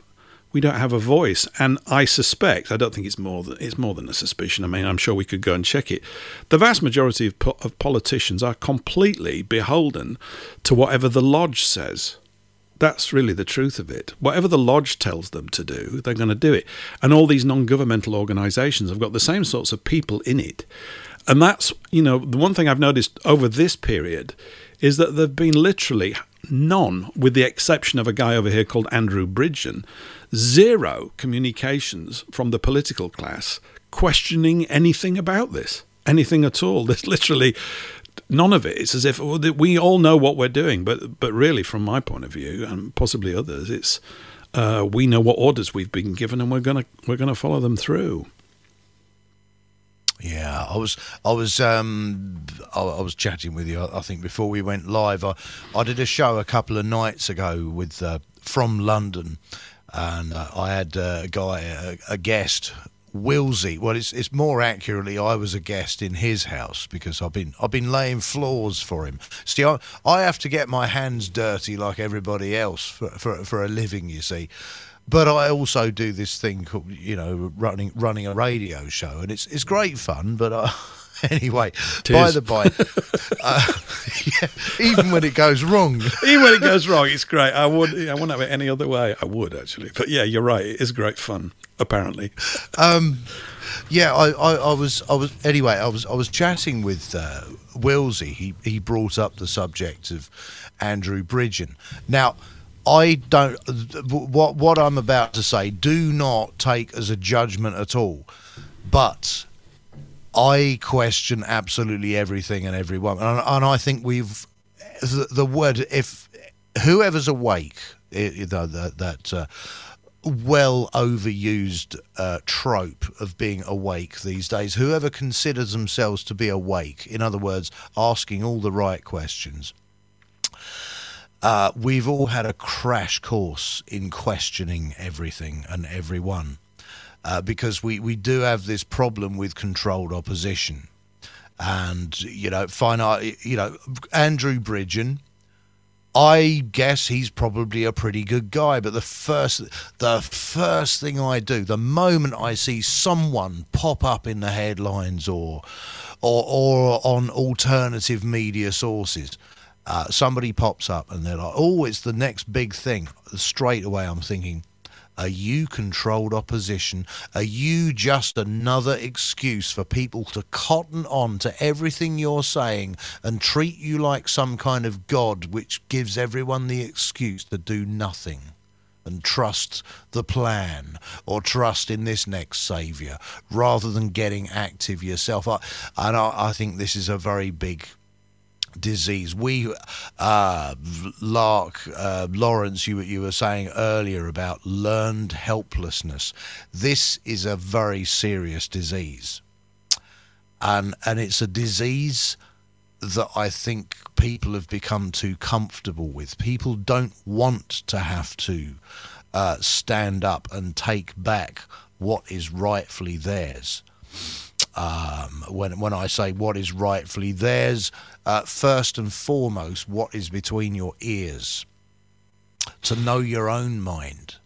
we don't have a voice. And I suspect, I don't think it's more than it's more than a suspicion. I mean, I'm sure we could go and check it. The vast majority of, po- of politicians are completely beholden to whatever the lodge says. That's really the truth of it. Whatever the lodge tells them to do, they're going to do it. And all these non-governmental organisations have got the same sorts of people in it. And that's, you know, the one thing I've noticed over this period is that there've been literally none, with the exception of a guy over here called Andrew Bridgen, zero communications from the political class questioning anything about this, anything at all. There's literally none of it. It's as if we all know what we're doing, but but really, from my point of view, and possibly others, it's uh, we know what orders we've been given, and we're gonna we're gonna follow them through. Yeah, I was, I was, um, I, I, was chatting with you. I think before we went live, I, I did a show a couple of nights ago with uh, from London, and uh, I had uh, a guy, a, a guest, Wilsey. Well, it's it's more accurately, I was a guest in his house because I've been I've been laying floors for him. See, I, I have to get my hands dirty like everybody else for, for for a living. You see, but I also do this thing called you know running running a radio show, and it's it's great fun. But I anyway, by the by, uh, yeah, even when it goes wrong, even when it goes wrong, it's great. I would, I wouldn't have it any other way. I would actually, but yeah, you're right. It is great fun. Apparently, um, yeah. I, I, I, was, I was anyway. I was, I was chatting with uh, Wilsey. He, he brought up the subject of Andrew Bridgen. Now. I don't. What what I'm about to say, do not take as a judgment at all. But I question absolutely everything and everyone, and, and I think we've the, the, word if whoever's awake, you know, that, that uh, well overused uh, trope of being awake these days. Whoever considers themselves to be awake, in other words, asking all the right questions. Uh, we've all had a crash course in questioning everything and everyone uh, because we, we do have this problem with controlled opposition. And, you know, fine, you know, Andrew Bridgen, I guess he's probably a pretty good guy, but the first the first thing I do, the moment I see someone pop up in the headlines or or, or on alternative media sources, uh, somebody pops up and they're like, "Oh, it's the next big thing." Straight away, I'm thinking, are you controlled opposition? Are you just another excuse for people to cotton on to everything you're saying and treat you like some kind of god which gives everyone the excuse to do nothing? and trust the plan or trust in this next saviour rather than getting active yourself. I, and I, I, think this is a very big disease. We, uh, Lark, uh, Lawrence, you, you were saying earlier about learned helplessness. This is a very serious disease. and and it's a disease that I think people have become too comfortable with. People don't want to have to uh, stand up and take back what is rightfully theirs. Um, when when I say what is rightfully theirs, uh, first and foremost, what is between your ears, to know your own mind,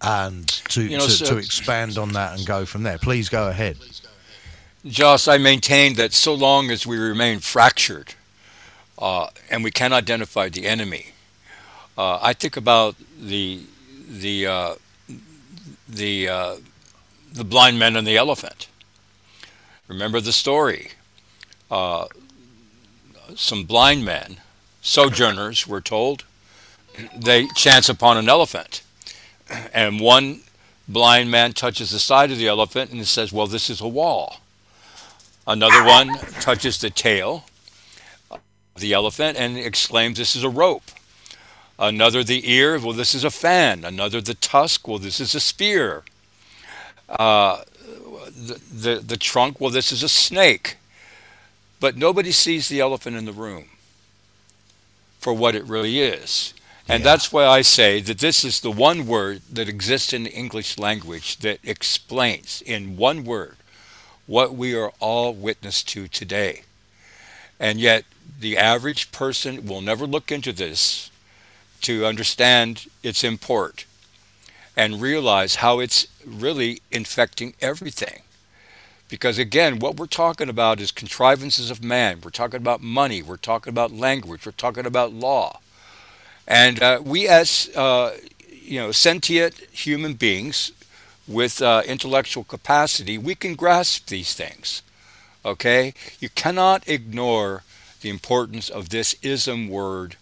and to you know, to, so to expand on that and go from there. Please go ahead. Joss, I maintain that so long as we remain fractured uh, and we can identify the enemy, uh, I think about the the uh, the uh, the blind men and the elephant. Remember the story. Uh, some blind men, sojourners, were told, they chance upon an elephant, and one blind man touches the side of the elephant and says, "Well, this is a wall." Another one touches the tail of the elephant and exclaims, This is a rope. Another the ear, well, this is a fan. Another the tusk, well, this is a spear. Uh, the, the, the trunk, well, this is a snake. But nobody sees the elephant in the room for what it really is. And yeah. that's why I say that this is the one word that exists in the English language that explains in one word what we are all witness to today. And yet, the average person will never look into this to understand its import and realize how it's really infecting everything. Because again, what we're talking about is contrivances of man. We're talking about money. We're talking about language. We're talking about law. And uh, we, as uh, you know, sentient human beings, with uh, intellectual capacity, we can grasp these things. Okay? You cannot ignore the importance of this ism word,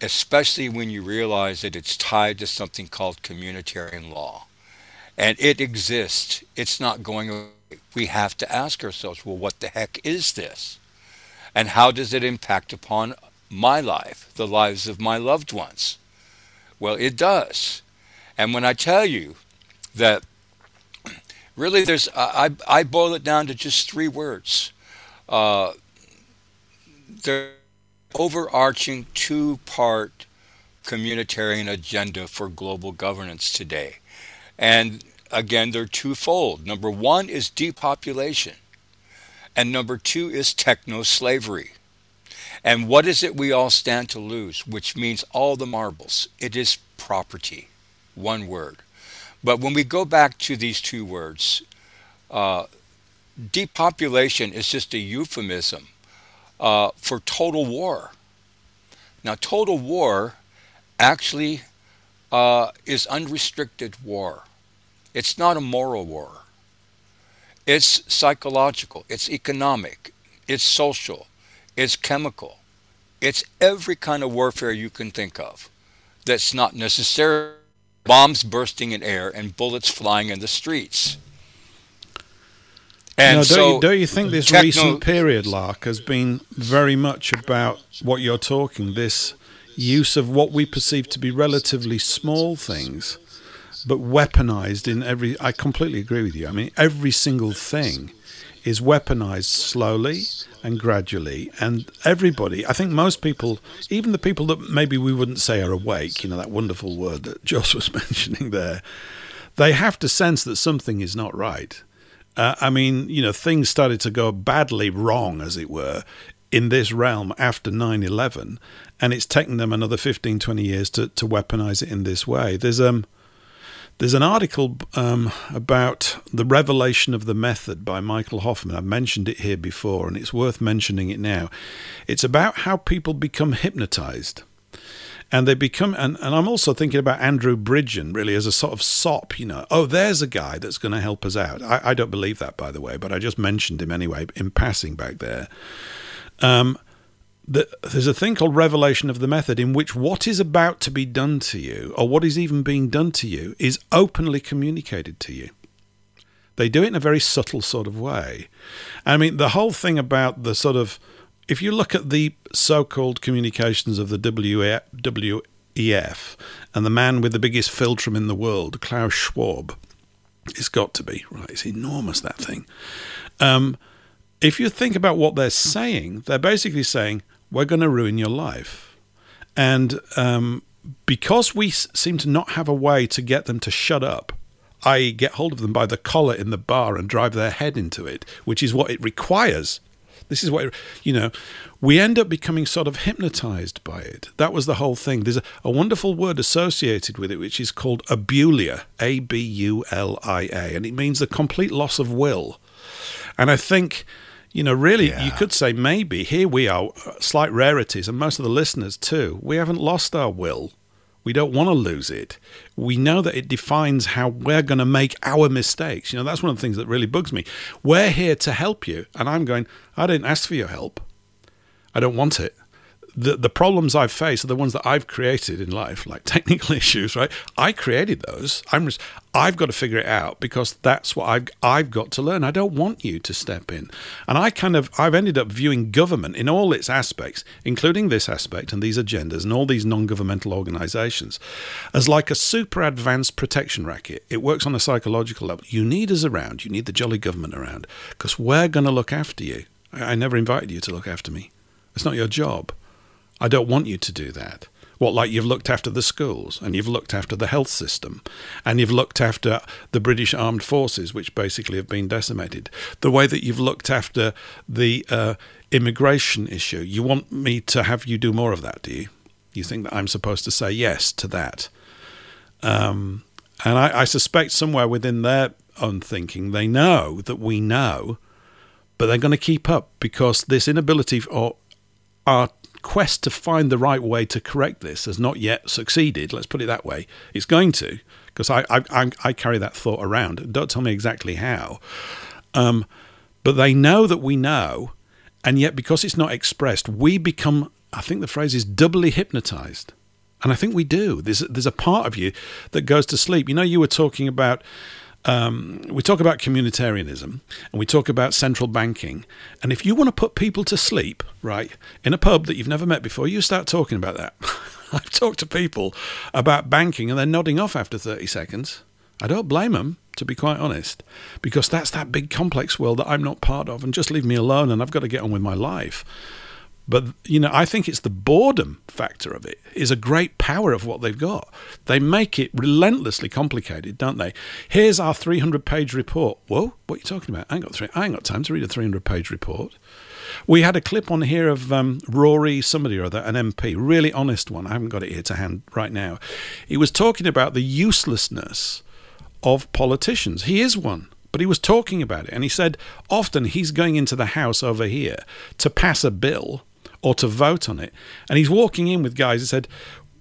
especially when you realize that it's tied to something called communitarian law. And it exists, it's not going away. We have to ask ourselves well, what the heck is this? And how does it impact upon my life, the lives of my loved ones? Well, it does. And when I tell you that really there's I, I boil it down to just three words. Uh, overarching two-part communitarian agenda for global governance today. And again, they're twofold. Number one is depopulation, and number two is techno slavery. And what is it we all stand to lose? Which means all the marbles. It is property. One word. But when we go back to these two words, uh, depopulation is just a euphemism uh, for total war. Now, total war actually uh, is unrestricted war. It's not a moral war. It's psychological, it's economic, it's social, it's chemical. It's every kind of warfare you can think of that's not necessarily bombs bursting in air and bullets flying in the streets. And no, don't, so you, don't you think this techno- recent period, Lark, has been very much about what you're talking, this use of what we perceive to be relatively small things, but weaponized in every. I completely agree with you. I mean, every single thing is weaponized slowly and gradually. And everybody, I think most people, even the people that maybe we wouldn't say are awake, you know, that wonderful word that Joss was mentioning there, they have to sense that something is not right. Uh, I mean, you know, things started to go badly wrong, as it were, in this realm after 9 11. And it's taken them another 15, 20 years to, to weaponize it in this way. There's, um, there's an article um, about the revelation of the method by Michael Hoffman. I've mentioned it here before, and it's worth mentioning it now. It's about how people become hypnotized. And they become, and, and I'm also thinking about Andrew Bridgen really as a sort of sop, you know. Oh, there's a guy that's going to help us out. I, I, don't believe that, by the way, but I just mentioned him anyway in passing back there. Um, the, there's a thing called revelation of the method in which what is about to be done to you, or what is even being done to you, is openly communicated to you. They do it in a very subtle sort of way. I mean, the whole thing about the sort of, if you look at the so called communications of the WEF and the man with the biggest philtrum in the world, Klaus Schwab, it's got to be, right? It's enormous, that thing. Um, if you think about what they're saying, they're basically saying, we're going to ruin your life. And um, because we seem to not have a way to get them to shut up, i.e., get hold of them by the collar in the bar and drive their head into it, which is what it requires. This is what, it, you know, we end up becoming sort of hypnotized by it. That was the whole thing. There's a, a wonderful word associated with it, which is called abulia, A B U L I A, and it means the complete loss of will. And I think you know, really, yeah. you could say maybe here we are, slight rarities, and most of the listeners too. We haven't lost our will. We don't want to lose it. We know that it defines how we're going to make our mistakes. You know, that's one of the things that really bugs me. We're here to help you. And I'm going, I didn't ask for your help. I don't want it the the problems I've faced are the ones that I've created in life, like technical issues, right? I created those. I'm just, I've got to figure it out because that's what I've I've got to learn. I don't want you to step in. And I kind of I've ended up viewing government in all its aspects, including this aspect and these agendas and all these non-governmental organizations, as like a super advanced protection racket. It works on a psychological level. You need us around. You need the jolly government around because we're going to look after you. I, I never invited you to look after me. It's not your job. I don't want you to do that. What, like you've looked after the schools and you've looked after the health system and you've looked after the British armed forces, which basically have been decimated. The way that you've looked after the uh, immigration issue. You want me to have you do more of that, do you? You think that I'm supposed to say yes to that? Um, and I, I suspect somewhere within their own thinking, they know that we know, but they're going to keep up because this inability or our quest to find the right way to correct this has not yet succeeded. Let's put it that way. It's going to, because I, I, I, carry that thought around. Don't tell me exactly how. Um, but they know that we know, and yet because it's not expressed, we become, I think the phrase is doubly hypnotized. And I think we do. There's, there's a part of you that goes to sleep. You know, you were talking about um, we talk about communitarianism and we talk about central banking. And if you want to put people to sleep, right, in a pub that you've never met before, you start talking about that. I've talked to people about banking and they're nodding off after 30 seconds. I don't blame them, to be quite honest, because that's that big complex world that I'm not part of. And just leave me alone and I've got to get on with my life. But you know, I think it's the boredom factor of it is a great power of what they've got. They make it relentlessly complicated, don't they? Here's our 300-page report. Whoa, what are you talking about? I ain't got three. I ain't got time to read a 300-page report. We had a clip on here of um, Rory, somebody or other, an MP, really honest one. I haven't got it here to hand right now. He was talking about the uselessness of politicians. He is one but he was talking about it and he said often he's going into the house over here to pass a bill or to vote on it. And he's walking in with guys who said,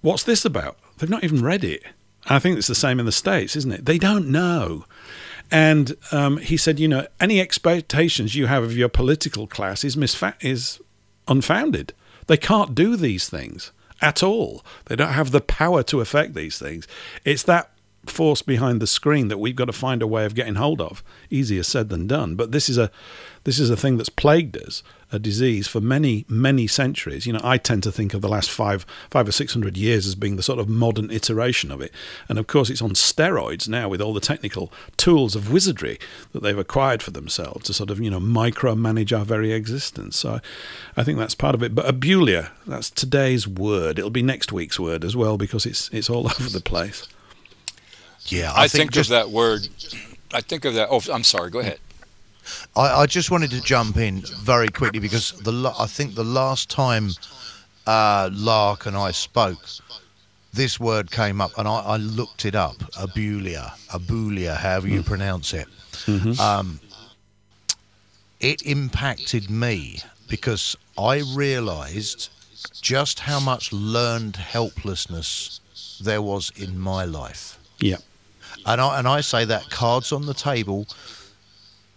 What's this about? They've not even read it. And I think it's the same in the States, isn't it? They don't know. And um, he said, you know, any expectations you have of your political class is, misfa- is unfounded. They can't do these things at all. They don't have the power to affect these things. It's that force behind the screen that we've got to find a way of getting hold of. Easier said than done. But this is a this is a thing that's plagued us, a disease for many, many centuries. You know, I tend to think of the last five, five or six hundred years as being the sort of modern iteration of it. And of course, it's on steroids now with all the technical tools of wizardry that they've acquired for themselves to sort of, you know, micromanage our very existence. So I think that's part of it. But abulia, that's today's word. It'll be next week's word as well because it's it's all over the place. Yeah, I, I think, think just, of that word. I think of that. Oh, I'm sorry. Go ahead. I, I, just wanted to jump in very quickly because the I think the last time uh, Lark and I spoke, this word came up, and I, I looked it up. Abulia, abulia, however you mm. pronounce it. Mm-hmm. Um, it impacted me because I realised just how much learned helplessness there was in my life. Yeah. And I, and I say that cards on the table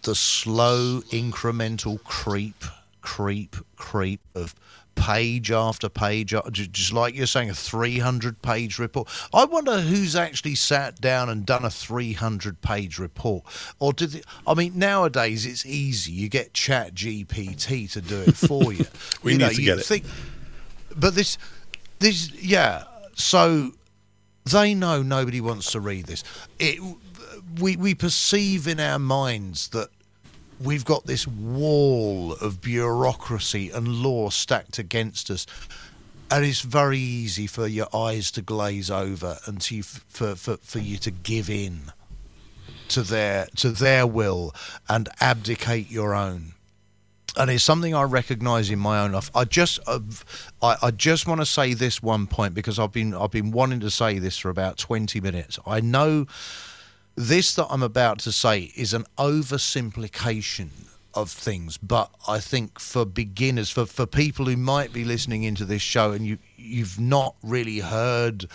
the slow incremental creep, creep, creep of page after page, uh, just like you're saying, a 300 page report. I wonder who's actually sat down and done a 300 page report. Or did they, I mean, nowadays it's easy. You get Chat GPT to do it for you. we you need know, to get think, it. But this, this, yeah. So they know nobody wants to read this. It, we, we perceive in our minds that we've got this wall of bureaucracy and law stacked against us. And it's very easy for your eyes to glaze over and to, for, for, for you to give in to their to their will and abdicate your own and it's something I recognise in my own life. I just, uh, I, I just want to say this one point because I've been, I've been wanting to say this for about twenty minutes. I know this that I'm about to say is an oversimplification of things, but I think for beginners, for for people who might be listening into this show and you you've not really heard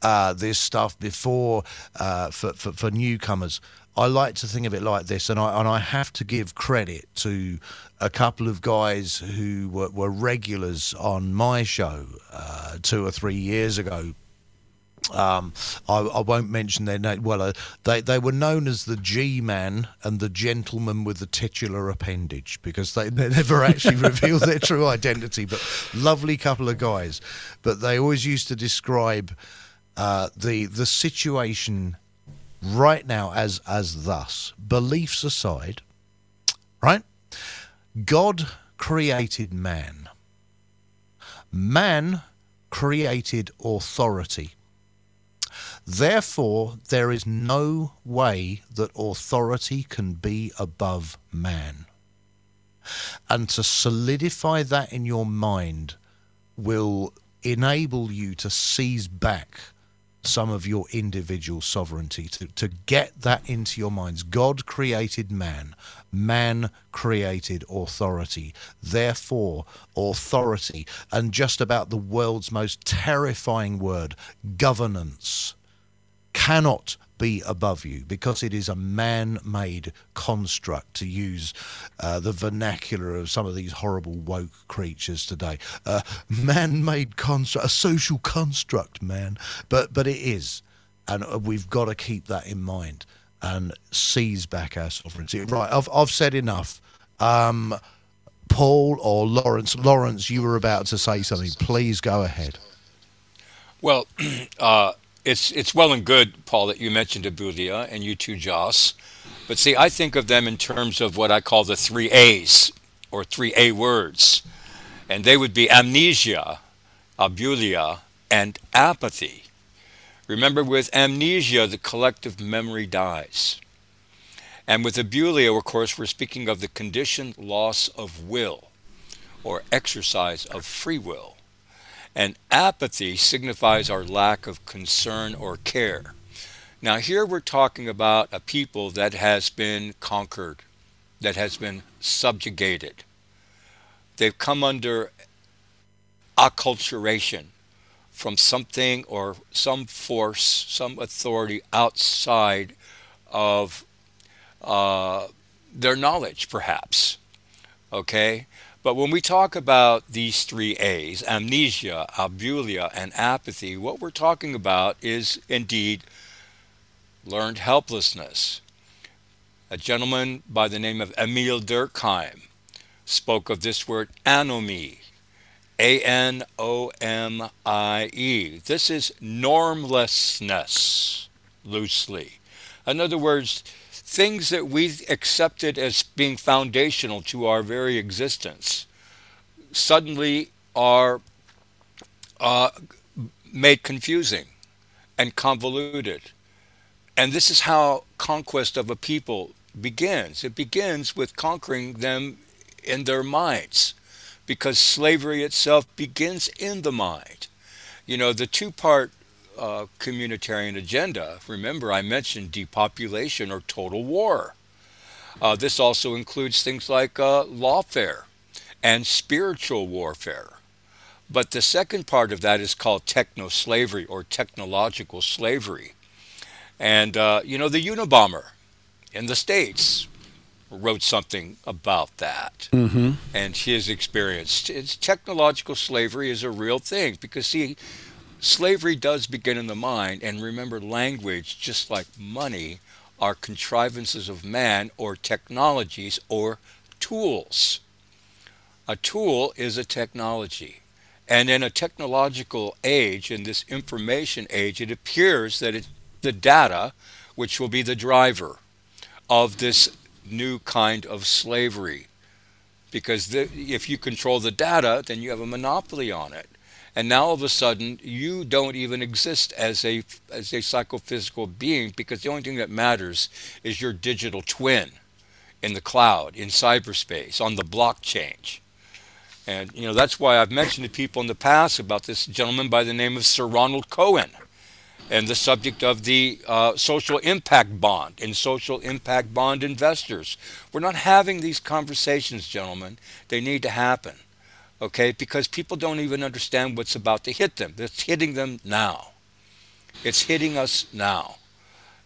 uh, this stuff before, uh, for, for for newcomers. I like to think of it like this, and I and I have to give credit to a couple of guys who were, were regulars on my show uh, two or three years ago. Um, I, I, won't mention their name. Well, uh, they they were known as the G-man and the gentleman with the titular appendage because they, they never actually revealed their true identity. But lovely couple of guys. But they always used to describe uh, the the situation right now as as thus beliefs aside right god created man man created authority therefore there is no way that authority can be above man and to solidify that in your mind will enable you to seize back some of your individual sovereignty, to, to get that into your minds. God created man, man created authority. Therefore, authority, and just about the world's most terrifying word, governance, cannot be above you because it is a man made construct, to use uh, the vernacular of some of these horrible woke creatures today. Uh, man made construct, a social construct, man. But, but it is. And uh, we've got to keep that in mind and seize back our sovereignty. Right, I've, I've said enough. Um, Paul or Lawrence, Lawrence, you were about to say something. Please go ahead. Well, uh, it's it's well and good, Paul, that you mentioned Abulia and you too, Joss. But see, I think of them in terms of what I call the three A's or three A words, and they would be amnesia, abulia, and apathy. Remember, with amnesia, the collective memory dies. And with abulia, of course, we're speaking of the conditioned loss of will or exercise of free will and apathy signifies our lack of concern or care. Now, here we're talking about a people that has been conquered, that has been subjugated. They've come under acculturation from something or some force, some authority outside of uh, their knowledge, perhaps. Okay? But when we talk about these three A's, amnesia, abulia, and apathy, what we're talking about is indeed learned helplessness. A gentleman by the name of Emile Durkheim spoke of this word anomie, A N O M I E. This is normlessness, loosely. In other words, things that we accepted as being foundational to our very existence suddenly are uh, made confusing and convoluted. And this is how conquest of a people begins. It begins with conquering them in their minds, because slavery itself begins in the mind. You know, the two part uh, communitarian agenda. Remember, I mentioned depopulation or total war. Uh, this also includes things like uh, lawfare and spiritual warfare. But the second part of that is called techno slavery or technological slavery. And, uh, you know, the Unabomber in the States wrote something about that mm-hmm. and his experience. It's, technological slavery is a real thing because, see, Slavery does begin in the mind, and remember, language, just like money, are contrivances of man or technologies or tools. A tool is a technology. And in a technological age, in this information age, it appears that it, the data, which will be the driver of this new kind of slavery. Because the, if you control the data, then you have a monopoly on it. And now all of a sudden, you don't even exist as a, as a psychophysical being because the only thing that matters is your digital twin in the cloud, in cyberspace, on the blockchain. And you know that's why I've mentioned to people in the past about this gentleman by the name of Sir Ronald Cohen and the subject of the uh, social impact bond and social impact bond investors. We're not having these conversations, gentlemen. They need to happen, okay? Because people don't even understand what's about to hit them. It's hitting them now. It's hitting us now.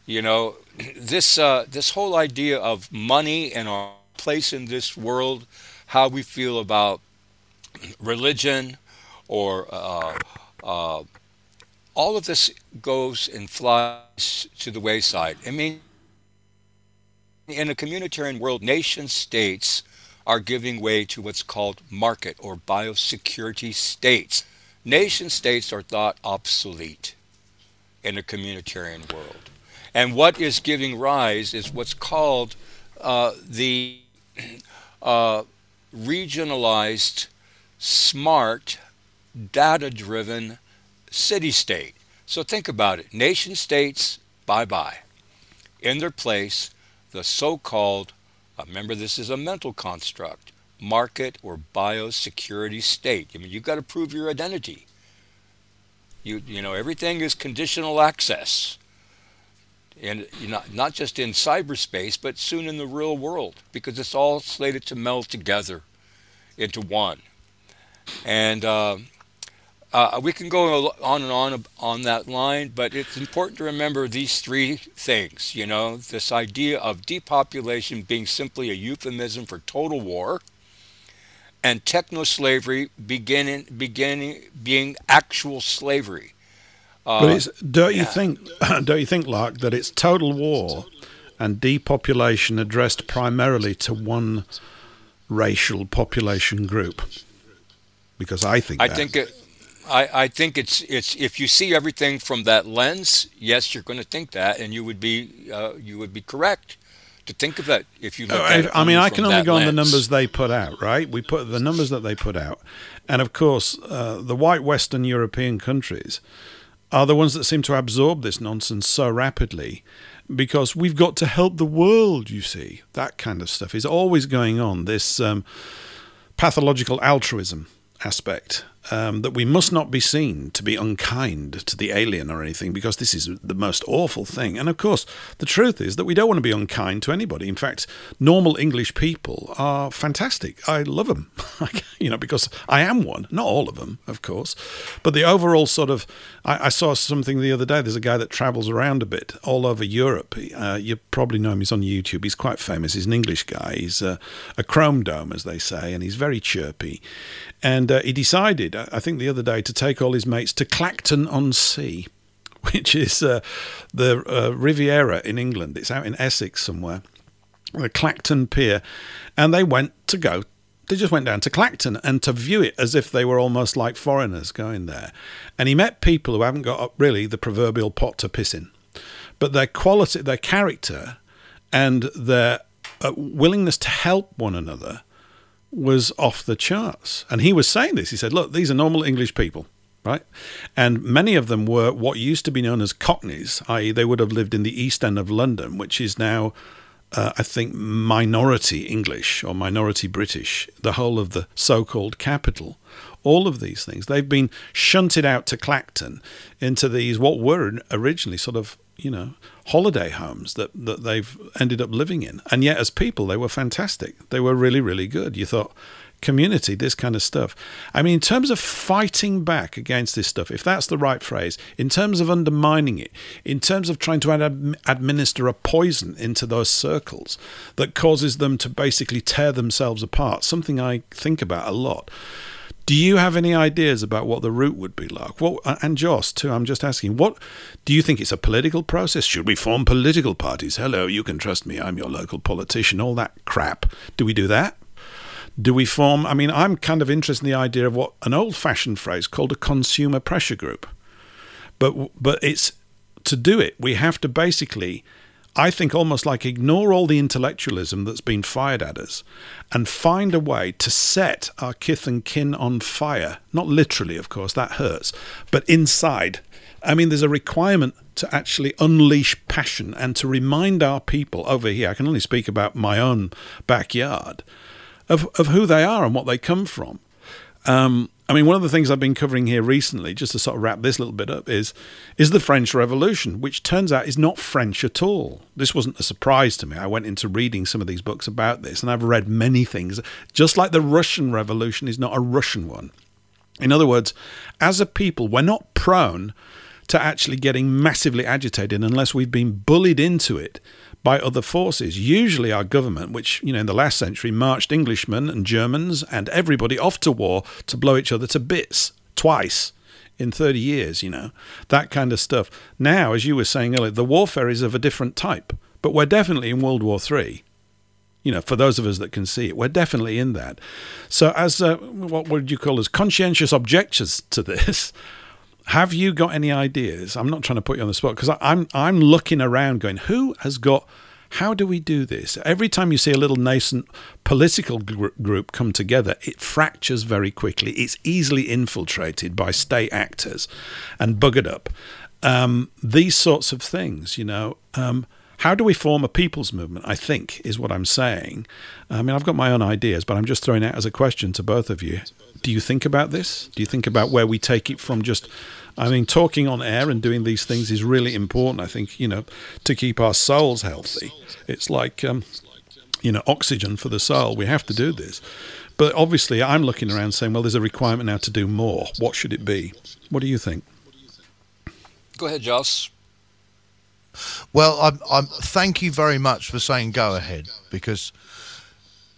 You know, this uh, this whole idea of money and our place in this world, how we feel about religion, or uh, uh, all of this goes and flies to the wayside. I mean, in a communitarian world, nation states are giving way to what's called market or biosecurity states. Nation states are thought obsolete in a communitarian world. And what is giving rise is what's called uh, the uh, regionalized, smart, data driven city state. So think about it nation states, bye bye. In their place, the so called, remember this is a mental construct, market or biosecurity state. I mean, you've got to prove your identity. You, you know, everything is conditional access. And not, not just in cyberspace, but soon in the real world, because it's all slated to meld together into one. And uh, uh, we can go on and on on that line, but it's important to remember these three things. You know, this idea of depopulation being simply a euphemism for total war, and techno slavery beginning beginning being actual slavery. Uh, but it's, don't yeah. you think, don't you think, Lark, that it's total war and depopulation addressed primarily to one racial population group? Because I think I that. think it. I, I think it's it's if you see everything from that lens, yes, you're going to think that, and you would be uh, you would be correct to think of that if you look at. I mean, I can only go lens. on the numbers they put out, right? We put the numbers that they put out, and of course, uh, the white Western European countries are the ones that seem to absorb this nonsense so rapidly because we've got to help the world, you see. That kind of stuff is always going on. This um, pathological altruism aspect um, that we must not be seen to be unkind to the alien or anything because this is the most awful thing. And of course, the truth is that we don't want to be unkind to anybody. In fact, normal English people are fantastic. I love them, you know, because I am one. Not all of them, of course, but the overall sort of. I, I saw something the other day. There's a guy that travels around a bit all over Europe. Uh, you probably know him. He's on YouTube. He's quite famous. He's an English guy. He's a, a chrome dome, as they say, and he's very chirpy. And uh, he decided I think the other day, to take all his mates to Clacton on Sea, which is uh, the uh, Riviera in England. It's out in Essex somewhere, the Clacton Pier, and they went to go. They just went down to Clacton and to view it as if they were almost like foreigners going there. And he met people who haven't got up really the proverbial pot to piss in, but their quality, their character, and their uh, willingness to help one another was off the charts. And he was saying this. He said, Look, these are normal English people, right? And many of them were what used to be known as Cockneys, i.e., they would have lived in the East End of London, which is now, uh, I think, minority English or minority British, the whole of the so called capital. All of these things. They've been shunted out to Clacton into these, what were originally sort of, you know, holiday homes that, that they've ended up living in. And yet, as people, they were fantastic. They were really, really good. You thought, community, this kind of stuff. I mean, in terms of fighting back against this stuff, if that's the right phrase, in terms of undermining it, in terms of trying to ad- administer a poison into those circles that causes them to basically tear themselves apart, something I think about a lot. Do you have any ideas about what the route would be like? What, uh, and Joss, too, I'm just asking, what do you think it's a political process? Should we form political parties? Hello, you can trust me, I'm your local politician, all that crap. Do we do that? Do we form? I mean, I'm kind of interested in the idea of what an old fashioned phrase called a consumer pressure group. But, but it's to do it, we have to basically I think almost like ignore all the intellectualism that's been fired at us and find a way to set our kith and kin on fire. Not literally, of course, that hurts, but inside. I mean, there's a requirement to actually unleash passion and to remind our people over here. I can only speak about my own backyard of, of who they are and what they come from. Um, I mean, one of the things I've been covering here recently, just to sort of wrap this little bit up, is is the French Revolution, which turns out is not French at all. This wasn't a surprise to me. I went into reading some of these books about this, and I've read many things. Just like the Russian Revolution is not a Russian one. In other words, as a people, we're not prone to actually getting massively agitated unless we've been bullied into it by other forces. Usually, our government, which, you know, in the last century marched Englishmen and Germans and everybody off to war to blow each other to bits twice in 30 years, you know, that kind of stuff. Now, as you were saying earlier, the warfare is of a different type, but we're definitely in World War III. You know, for those of us that can see it, we're definitely in that. So, as uh, what would you call as conscientious objectors to this, have you got any ideas? I'm not trying to put you on the spot because I'm I'm looking around, going, who has got? How do we do this? Every time you see a little nascent political gr- group come together, it fractures very quickly. It's easily infiltrated by state actors and buggered up. Um, these sorts of things, you know. Um, how do we form a people's movement? I think is what I'm saying. I mean, I've got my own ideas, but I'm just throwing it as a question to both of you. Do you think about this? Do you think about where we take it from just I mean, talking on air and doing these things is really important. I think you know to keep our souls healthy. It's like um, you know oxygen for the soul. We have to do this. But obviously, I'm looking around saying, well, there's a requirement now to do more. What should it be? What do you think? Go ahead, Joss. Well, I'm, I'm, thank you very much for saying go ahead because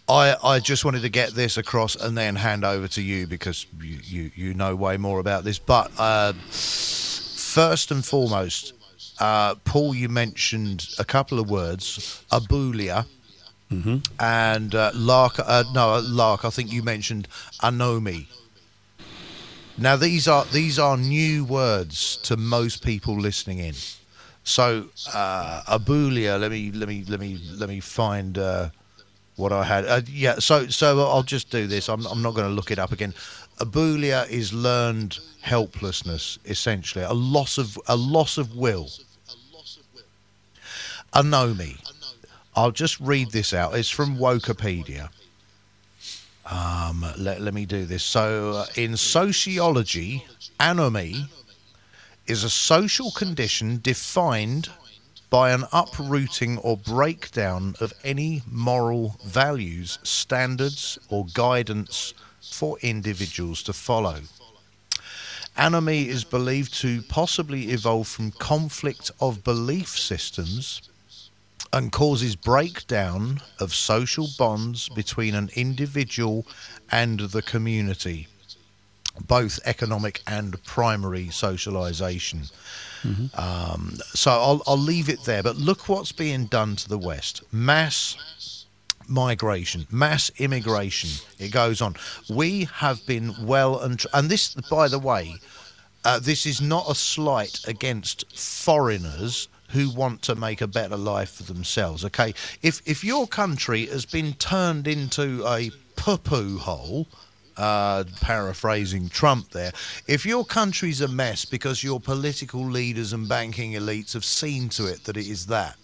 I, I just wanted to get this across and then hand over to you because you, you, you know way more about this. But uh, first and foremost, uh, Paul, you mentioned a couple of words, abulia. Mm-hmm. And uh, Lark, uh, no, Lark. I think you mentioned anomie. Now these are these are new words to most people listening in. So uh, abulia. Let me let me let me let me find uh, what I had. Uh, yeah, so so I'll just do this. I'm I'm not going to look it up again. Abulia is learned helplessness, essentially a loss of a loss of will. Anomie. I'll just read this out. It's from Wikipedia. Um, let, let me do this. So, uh, in sociology, anomy is a social condition defined by an uprooting or breakdown of any moral values, standards, or guidance for individuals to follow. Anomy is believed to possibly evolve from conflict of belief systems and causes breakdown of social bonds between an individual and the community, both economic and primary socialization. Mm-hmm. Um, so I'll, I'll leave it there. But look what's being done to the West mass migration, mass immigration. It goes on. We have been well and tr- and this, by the way, uh, this is not a slight against foreigners who want to make a better life for themselves. Okay, if if your country has been turned into a poo poo hole uh, paraphrasing Trump there, if your country's a mess because your political leaders and banking elites have seen to it that it is that,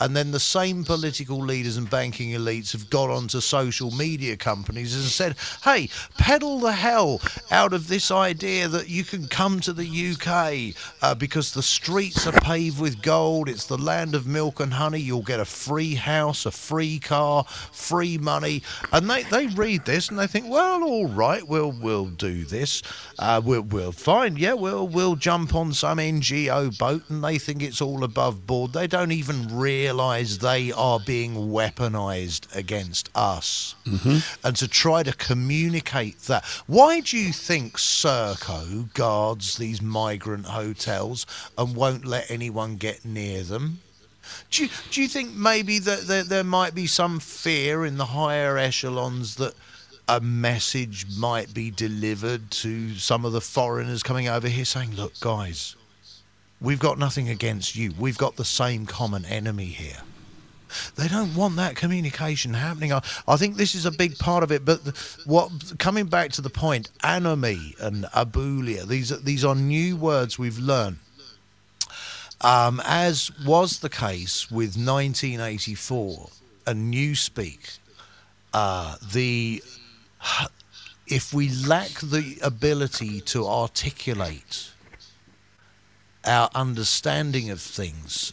and then the same political leaders and banking elites have got onto social media companies and said, hey, peddle the hell out of this idea that you can come to the UK uh, because the streets are paved with gold, it's the land of milk and honey, you'll get a free house, a free car, free money. And they, they read this and they think, well, all right, we'll, we'll do this. Uh, we'll, we'll fine, yeah, we'll, we'll jump on some NGO boat and they think it's all above board. They don't even realise they are being weaponised against us. Mm-hmm. And to try to communicate that. Why do you think Serco guards these migrant hotels and won't let anyone get near them? Do you, do you think maybe that there, there might be some fear in the higher echelons that a message might be delivered to some of the foreigners coming over here saying, look, guys, We've got nothing against you. We've got the same common enemy here. They don't want that communication happening. I, I think this is a big part of it. But what coming back to the point, anomie and abulia, these these are new words we've learned. Um, as was the case with 1984 and Newspeak, uh, the if we lack the ability to articulate our understanding of things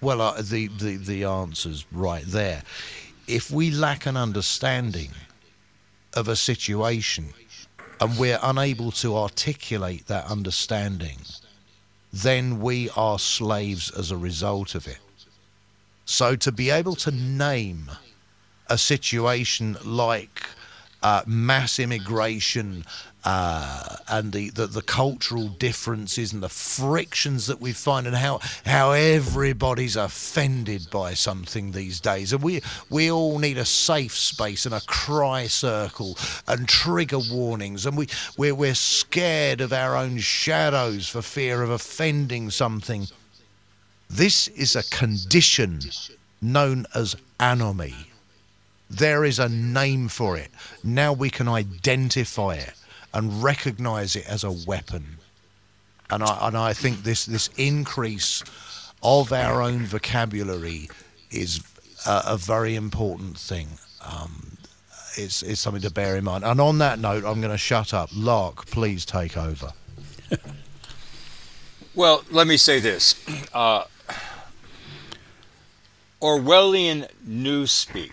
well, uh, the, the, the answer's right there. If we lack an understanding of a situation and we're unable to articulate that understanding, then we are slaves as a result of it. So to be able to name a situation like uh, mass immigration uh, and the, the, the, cultural differences and the frictions that we find and how how everybody's offended by something these days. And we we all need a safe space and a cry circle and trigger warnings. And we we're, we're scared of our own shadows for fear of offending something. This is a condition known as anomie there is a name for it. Now we can identify it and recognize it as a weapon. And I, and I think this, this increase of our own vocabulary is a, a very important thing. Um, it's, it's something to bear in mind. And on that note, I'm going to shut up. Lark, please take over. well, let me say this. Uh, Orwellian newspeak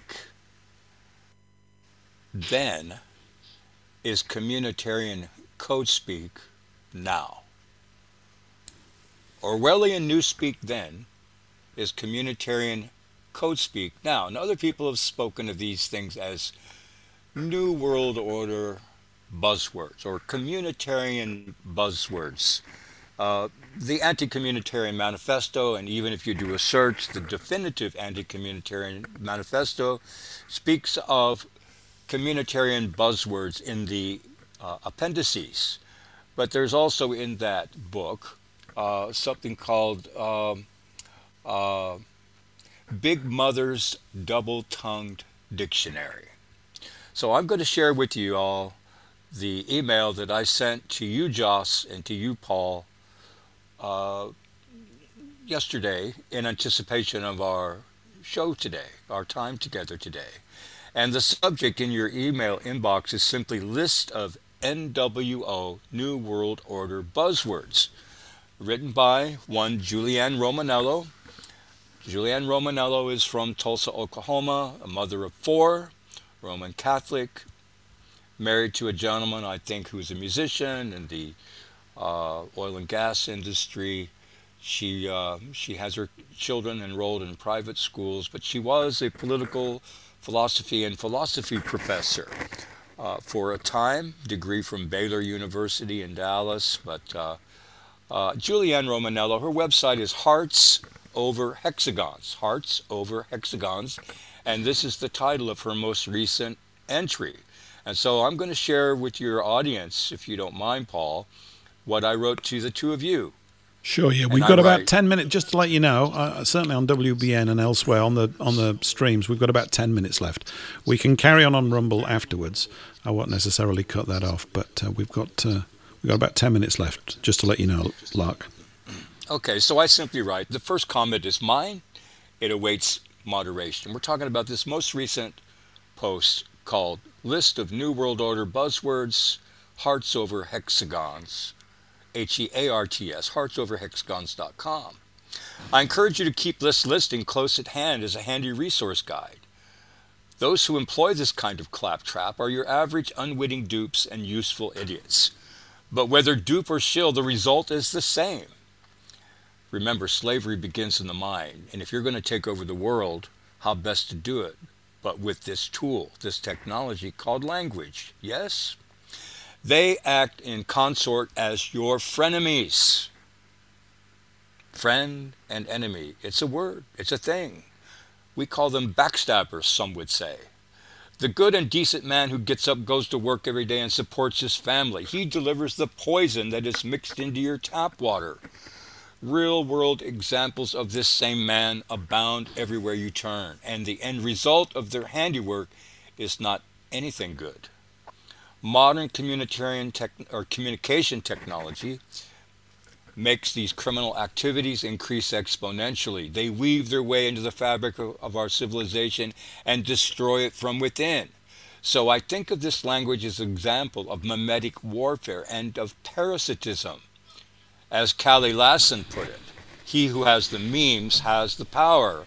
then is communitarian code speak now. Orwellian newspeak then is communitarian code speak now. And other people have spoken of these things as New World Order buzzwords or communitarian buzzwords. Uh, the Anti Communitarian Manifesto, and even if you do a search, the definitive Anti Communitarian Manifesto speaks of communitarian buzzwords in the uh, appendices. But there's also in that book uh, something called um, uh, Big Mother's Double Tongued Dictionary. So I'm going to share with you all the email that I sent to you, Joss, and to you, Paul, uh, yesterday in anticipation of our show today, our time together today. And the subject in your email inbox is simply list of NWO New World Order buzzwords, written by one Julianne Romanello. Julianne Romanello is from Tulsa, Oklahoma, a mother of four, Roman Catholic, married to a gentleman I think who's a musician in the uh, oil and gas industry. She uh, she has her children enrolled in private schools, but she was a political philosophy and philosophy professor uh, for a time, degree from Baylor University in Dallas. But uh, uh, Julianne Romanello, her website is Hearts Over Hexagons, Hearts Over Hexagons, and this is the title of her most recent entry. And so I'm going to share with your audience, if you don't mind, Paul, what I wrote to the two of you. Sure, yeah, we've got about ten minutes. Just to let you know, uh, certainly on WBN and elsewhere on the on the streams, we've got about ten minutes left. We can carry on on Rumble afterwards. I won't necessarily cut that off, but uh, we've got uh, we've got about ten minutes left. Just to let you know, Lark. Okay, so I simply write the first comment is mine. It awaits moderation. We're talking about this most recent post called "List of New World Order Buzzwords: Hearts Over Hexagons." H E A R T S, heartsoverhexagons.com. I encourage you to keep this listing close at hand as a handy resource guide. Those who employ this kind of claptrap are your average unwitting dupes and useful idiots. But whether dupe or shill, the result is the same. Remember, slavery begins in the mind, and if you're going to take over the world, how best to do it? But with this tool, this technology called language. Yes? They act in consort as your frenemies. Friend and enemy. It's a word, it's a thing. We call them backstabbers, some would say. The good and decent man who gets up, goes to work every day, and supports his family. He delivers the poison that is mixed into your tap water. Real world examples of this same man abound everywhere you turn, and the end result of their handiwork is not anything good. Modern communitarian tech, or communication technology makes these criminal activities increase exponentially. They weave their way into the fabric of, our civilization and destroy it from within. So I think of this language as an example of memetic warfare and of parasitism. As Kalle Lasn put it, he who has the memes has the power.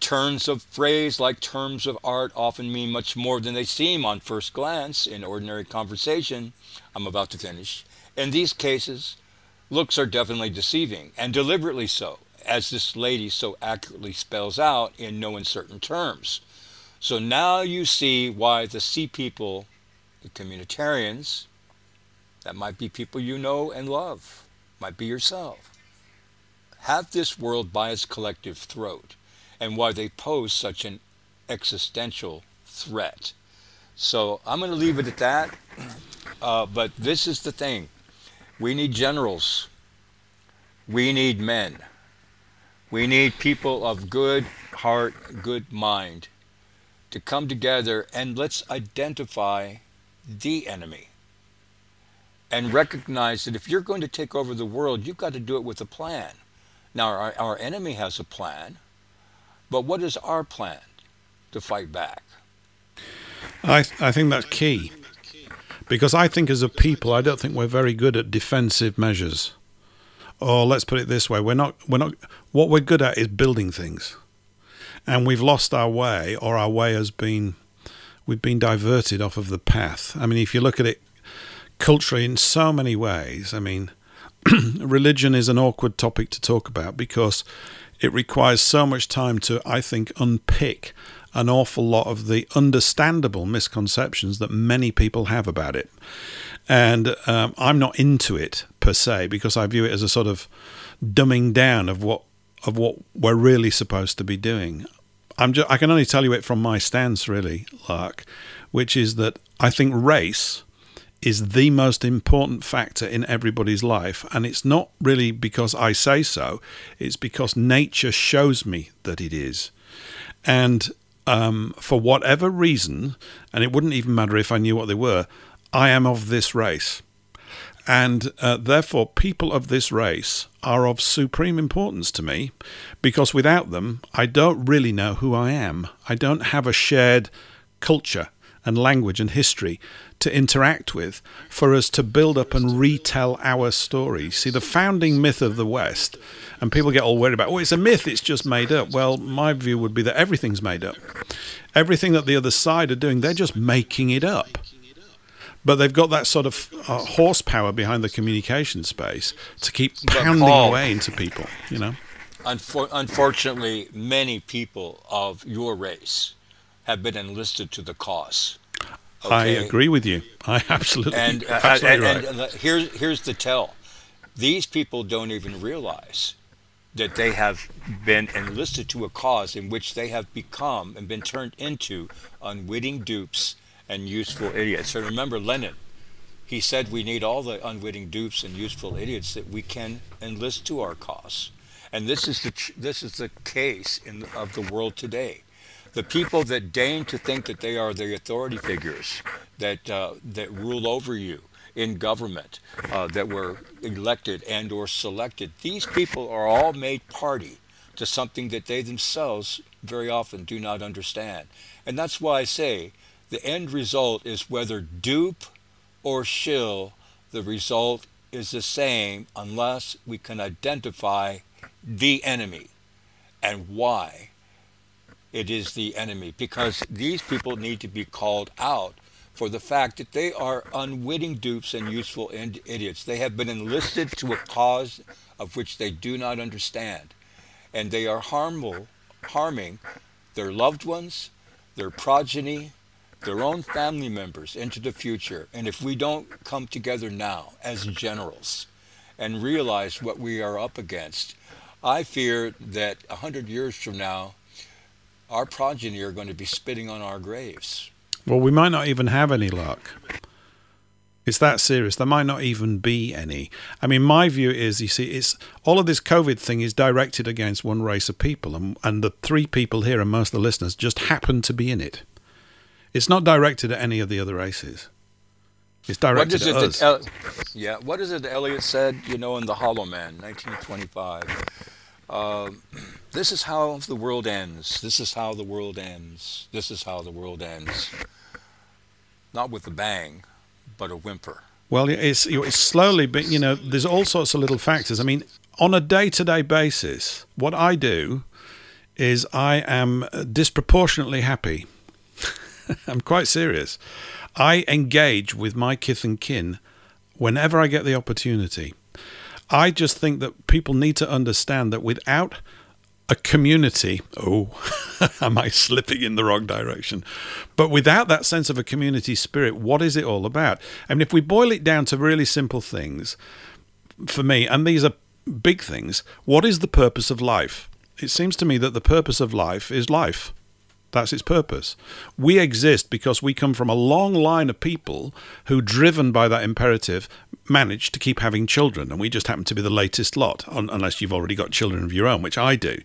Turns of phrase, like terms of art, often mean much more than they seem on first glance in ordinary conversation. I'm about to finish. In these cases, looks are definitely deceiving, and deliberately so, as this lady so accurately spells out in no uncertain terms. So now you see why the sea people, the communitarians, that might be people you know and love, might be yourself, have this world by its collective throat, and why they pose such an existential threat. So I'm going to leave it at that. Uh, but this is the thing we need generals. We need men. We need people of good heart, good mind to come together and let's identify the enemy and recognize that if you're going to take over the world, you've got to do it with a plan. Now, our, our enemy has a plan, but what is our plan to fight back? I, I think that's key. Because I think as a people, I don't think we're very good at defensive measures. Or let's put it this way, we're not we're not what we're good at is building things. And we've lost our way or our way has been we've been diverted off of the path. I mean, if you look at it culturally in so many ways, I mean, religion is an awkward topic to talk about because it requires so much time to, I think, unpick an awful lot of the understandable misconceptions that many people have about it. And um, I'm not into it per se because I view it as a sort of dumbing down of what of what we're really supposed to be doing. I'm just, I can only tell you it from my stance, really, Lark, which is that I think race is the most important factor in everybody's life. And it's not really because I say so, it's because nature shows me that it is. And um, for whatever reason, and it wouldn't even matter if I knew what they were, I am of this race. And uh, therefore, people of this race are of supreme importance to me because without them, I don't really know who I am. I don't have a shared culture and language and history to interact with for us to build up and retell our story. See, the founding myth of the West and people get all worried about, oh, it's a myth, it's just made up. Well, my view would be that everything's made up. Everything that the other side are doing, they're just making it up. But they've got that sort of uh, horsepower behind the communication space to keep pounding Paul, away into people, you know. Unfor- unfortunately, many people of your race have been enlisted to the cause. Okay? I agree with you. I absolutely. And, uh, absolutely and, and, and here's here's the tell. These people don't even realize that they have been enlisted to a cause in which they have become and been turned into unwitting dupes and useful idiots. So remember Lenin, he said we need all the unwitting dupes and useful idiots that we can enlist to our cause. And this is the this is the case in of the world today. The people that deign to think that they are the authority figures that uh, that rule over you, in government uh, that were elected and or selected these people are all made party to something that they themselves very often do not understand. And that's why i say the end result is whether dupe or shill the result is the same unless we can identify the enemy and why it is the enemy because these people need to be called out for the fact that they are unwitting dupes and useful idiots. They have been enlisted to a cause of which they do not understand. And they are harmful, harming their loved ones, their progeny, their own family members into the future. And if we don't come together now as generals and realize what we are up against, I fear that a hundred years from now, our progeny are going to be spitting on our graves. Well, we might not even have any luck. It's that serious. There might not even be any. I mean, my view is, you see, it's all of this COVID thing is directed against one race of people, and and the three people here and most of the listeners just happen to be in it. It's not directed at any of the other races. It's directed what is at it us. El- yeah. What is it that Eliot said? You know, in the Hollow Man, 1925. Uh, this is how the world ends. This is how the world ends. This is how the world ends. Not with a bang, but a whimper. Well, it's, it's slowly, but you know, there's all sorts of little factors. I mean, on a day-to-day basis, what I do is I am disproportionately happy. I'm quite serious. I engage with my kith and kin whenever I get the opportunity. I just think that people need to understand that without a community. Oh, am I slipping in the wrong direction? But without that sense of a community spirit, what is it all about? I mean, if we boil it down to really simple things, for me, and these are big things, what is the purpose of life? It seems to me that the purpose of life is life. That's its purpose. We exist because we come from a long line of people who, driven by that imperative, manage to keep having children. And we just happen to be the latest lot, unless you've already got children of your own, which I do.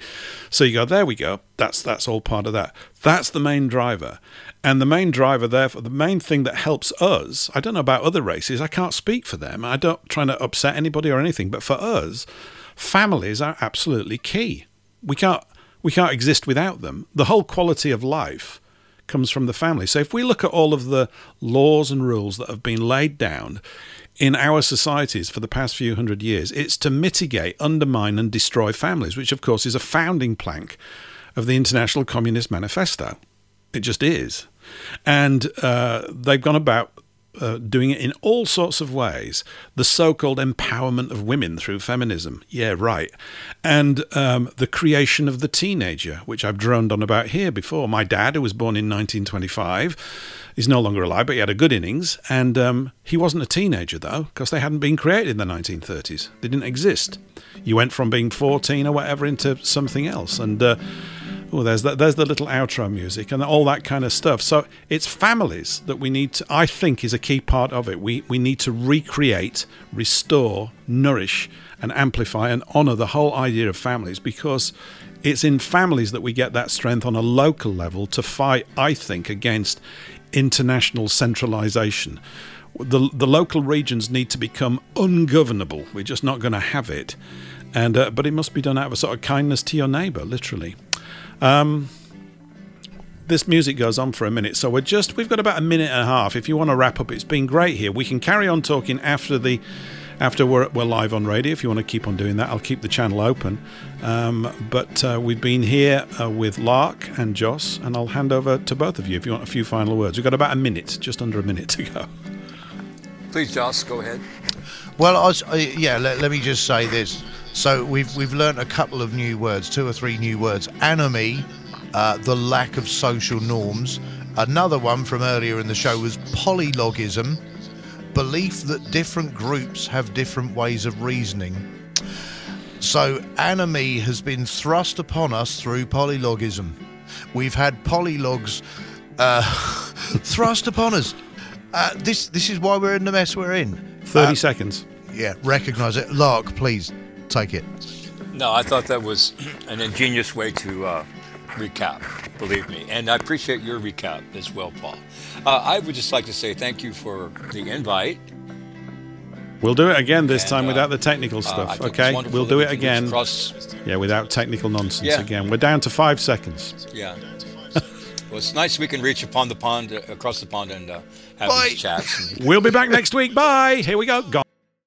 So you go, there we go. That's, that's all part of that. That's the main driver. And the main driver, therefore, the main thing that helps us, I don't know about other races, I can't speak for them. I don't trying to upset anybody or anything, but for us, families are absolutely key. We can't we can't exist without them. The whole quality of life comes from the family. So if we look at all of the laws and rules that have been laid down in our societies for the past few hundred years, it's to mitigate, undermine, and destroy families, which of course is a founding plank of the International Communist Manifesto. It just is. And uh, they've gone about uh, doing it in all sorts of ways. The so called empowerment of women through feminism. Yeah, right. And um, the creation of the teenager, which I've droned on about here before. My dad, who was born in 1925, is no longer alive, but he had a good innings. And um, he wasn't a teenager, though, because they hadn't been created in the 1930s. They didn't exist. You went from being 14 or whatever into something else. And uh, oh, there's the, there's the little outro music and all that kind of stuff. So it's families that we need to, I think, is a key part of it. We we need to recreate, restore, nourish, and amplify and honour the whole idea of families because it's in families that we get that strength on a local level to fight. I think against international centralisation. The, the local regions need to become ungovernable. We're just not going to have it. And, uh, but it must be done out of a sort of kindness to your neighbour, literally. Um, this music goes on for a minute, so we're just we've got about a minute and a half. If you want to wrap up, it's been great here. We can carry on talking after the after we're, we're live on radio. If you want to keep on doing that, I'll keep the channel open. Um, but uh, we've been here uh, with Lark and Joss, and I'll hand over to both of you if you want a few final words. We've got about a minute, just under a minute to go. Please, Joss, go ahead. Well, I was, uh, yeah, let, let me just say this. So we've we've learnt a couple of new words, two or three new words. Anomie, uh, the lack of social norms. Another one from earlier in the show was polylogism, belief that different groups have different ways of reasoning. So anomie has been thrust upon us through polylogism. We've had polylogs uh, thrust upon us. Uh, this this is why we're in the mess we're in. Thirty uh, seconds. Yeah, recognise it. Lark, please take it. No, I thought that was an ingenious way to uh, recap, believe me. And I appreciate your recap as well, Paul. Uh, I would just like to say thank you for the invite. We'll do it again this and, time uh, without the technical uh, stuff, okay? We'll do it again. Across... Yeah, without technical nonsense yeah. again. We're down to five seconds. Yeah. well, it's nice we can reach upon the pond, uh, across the pond, and uh, have Bye. these chats. we'll be back next week. Bye. Here we go. go.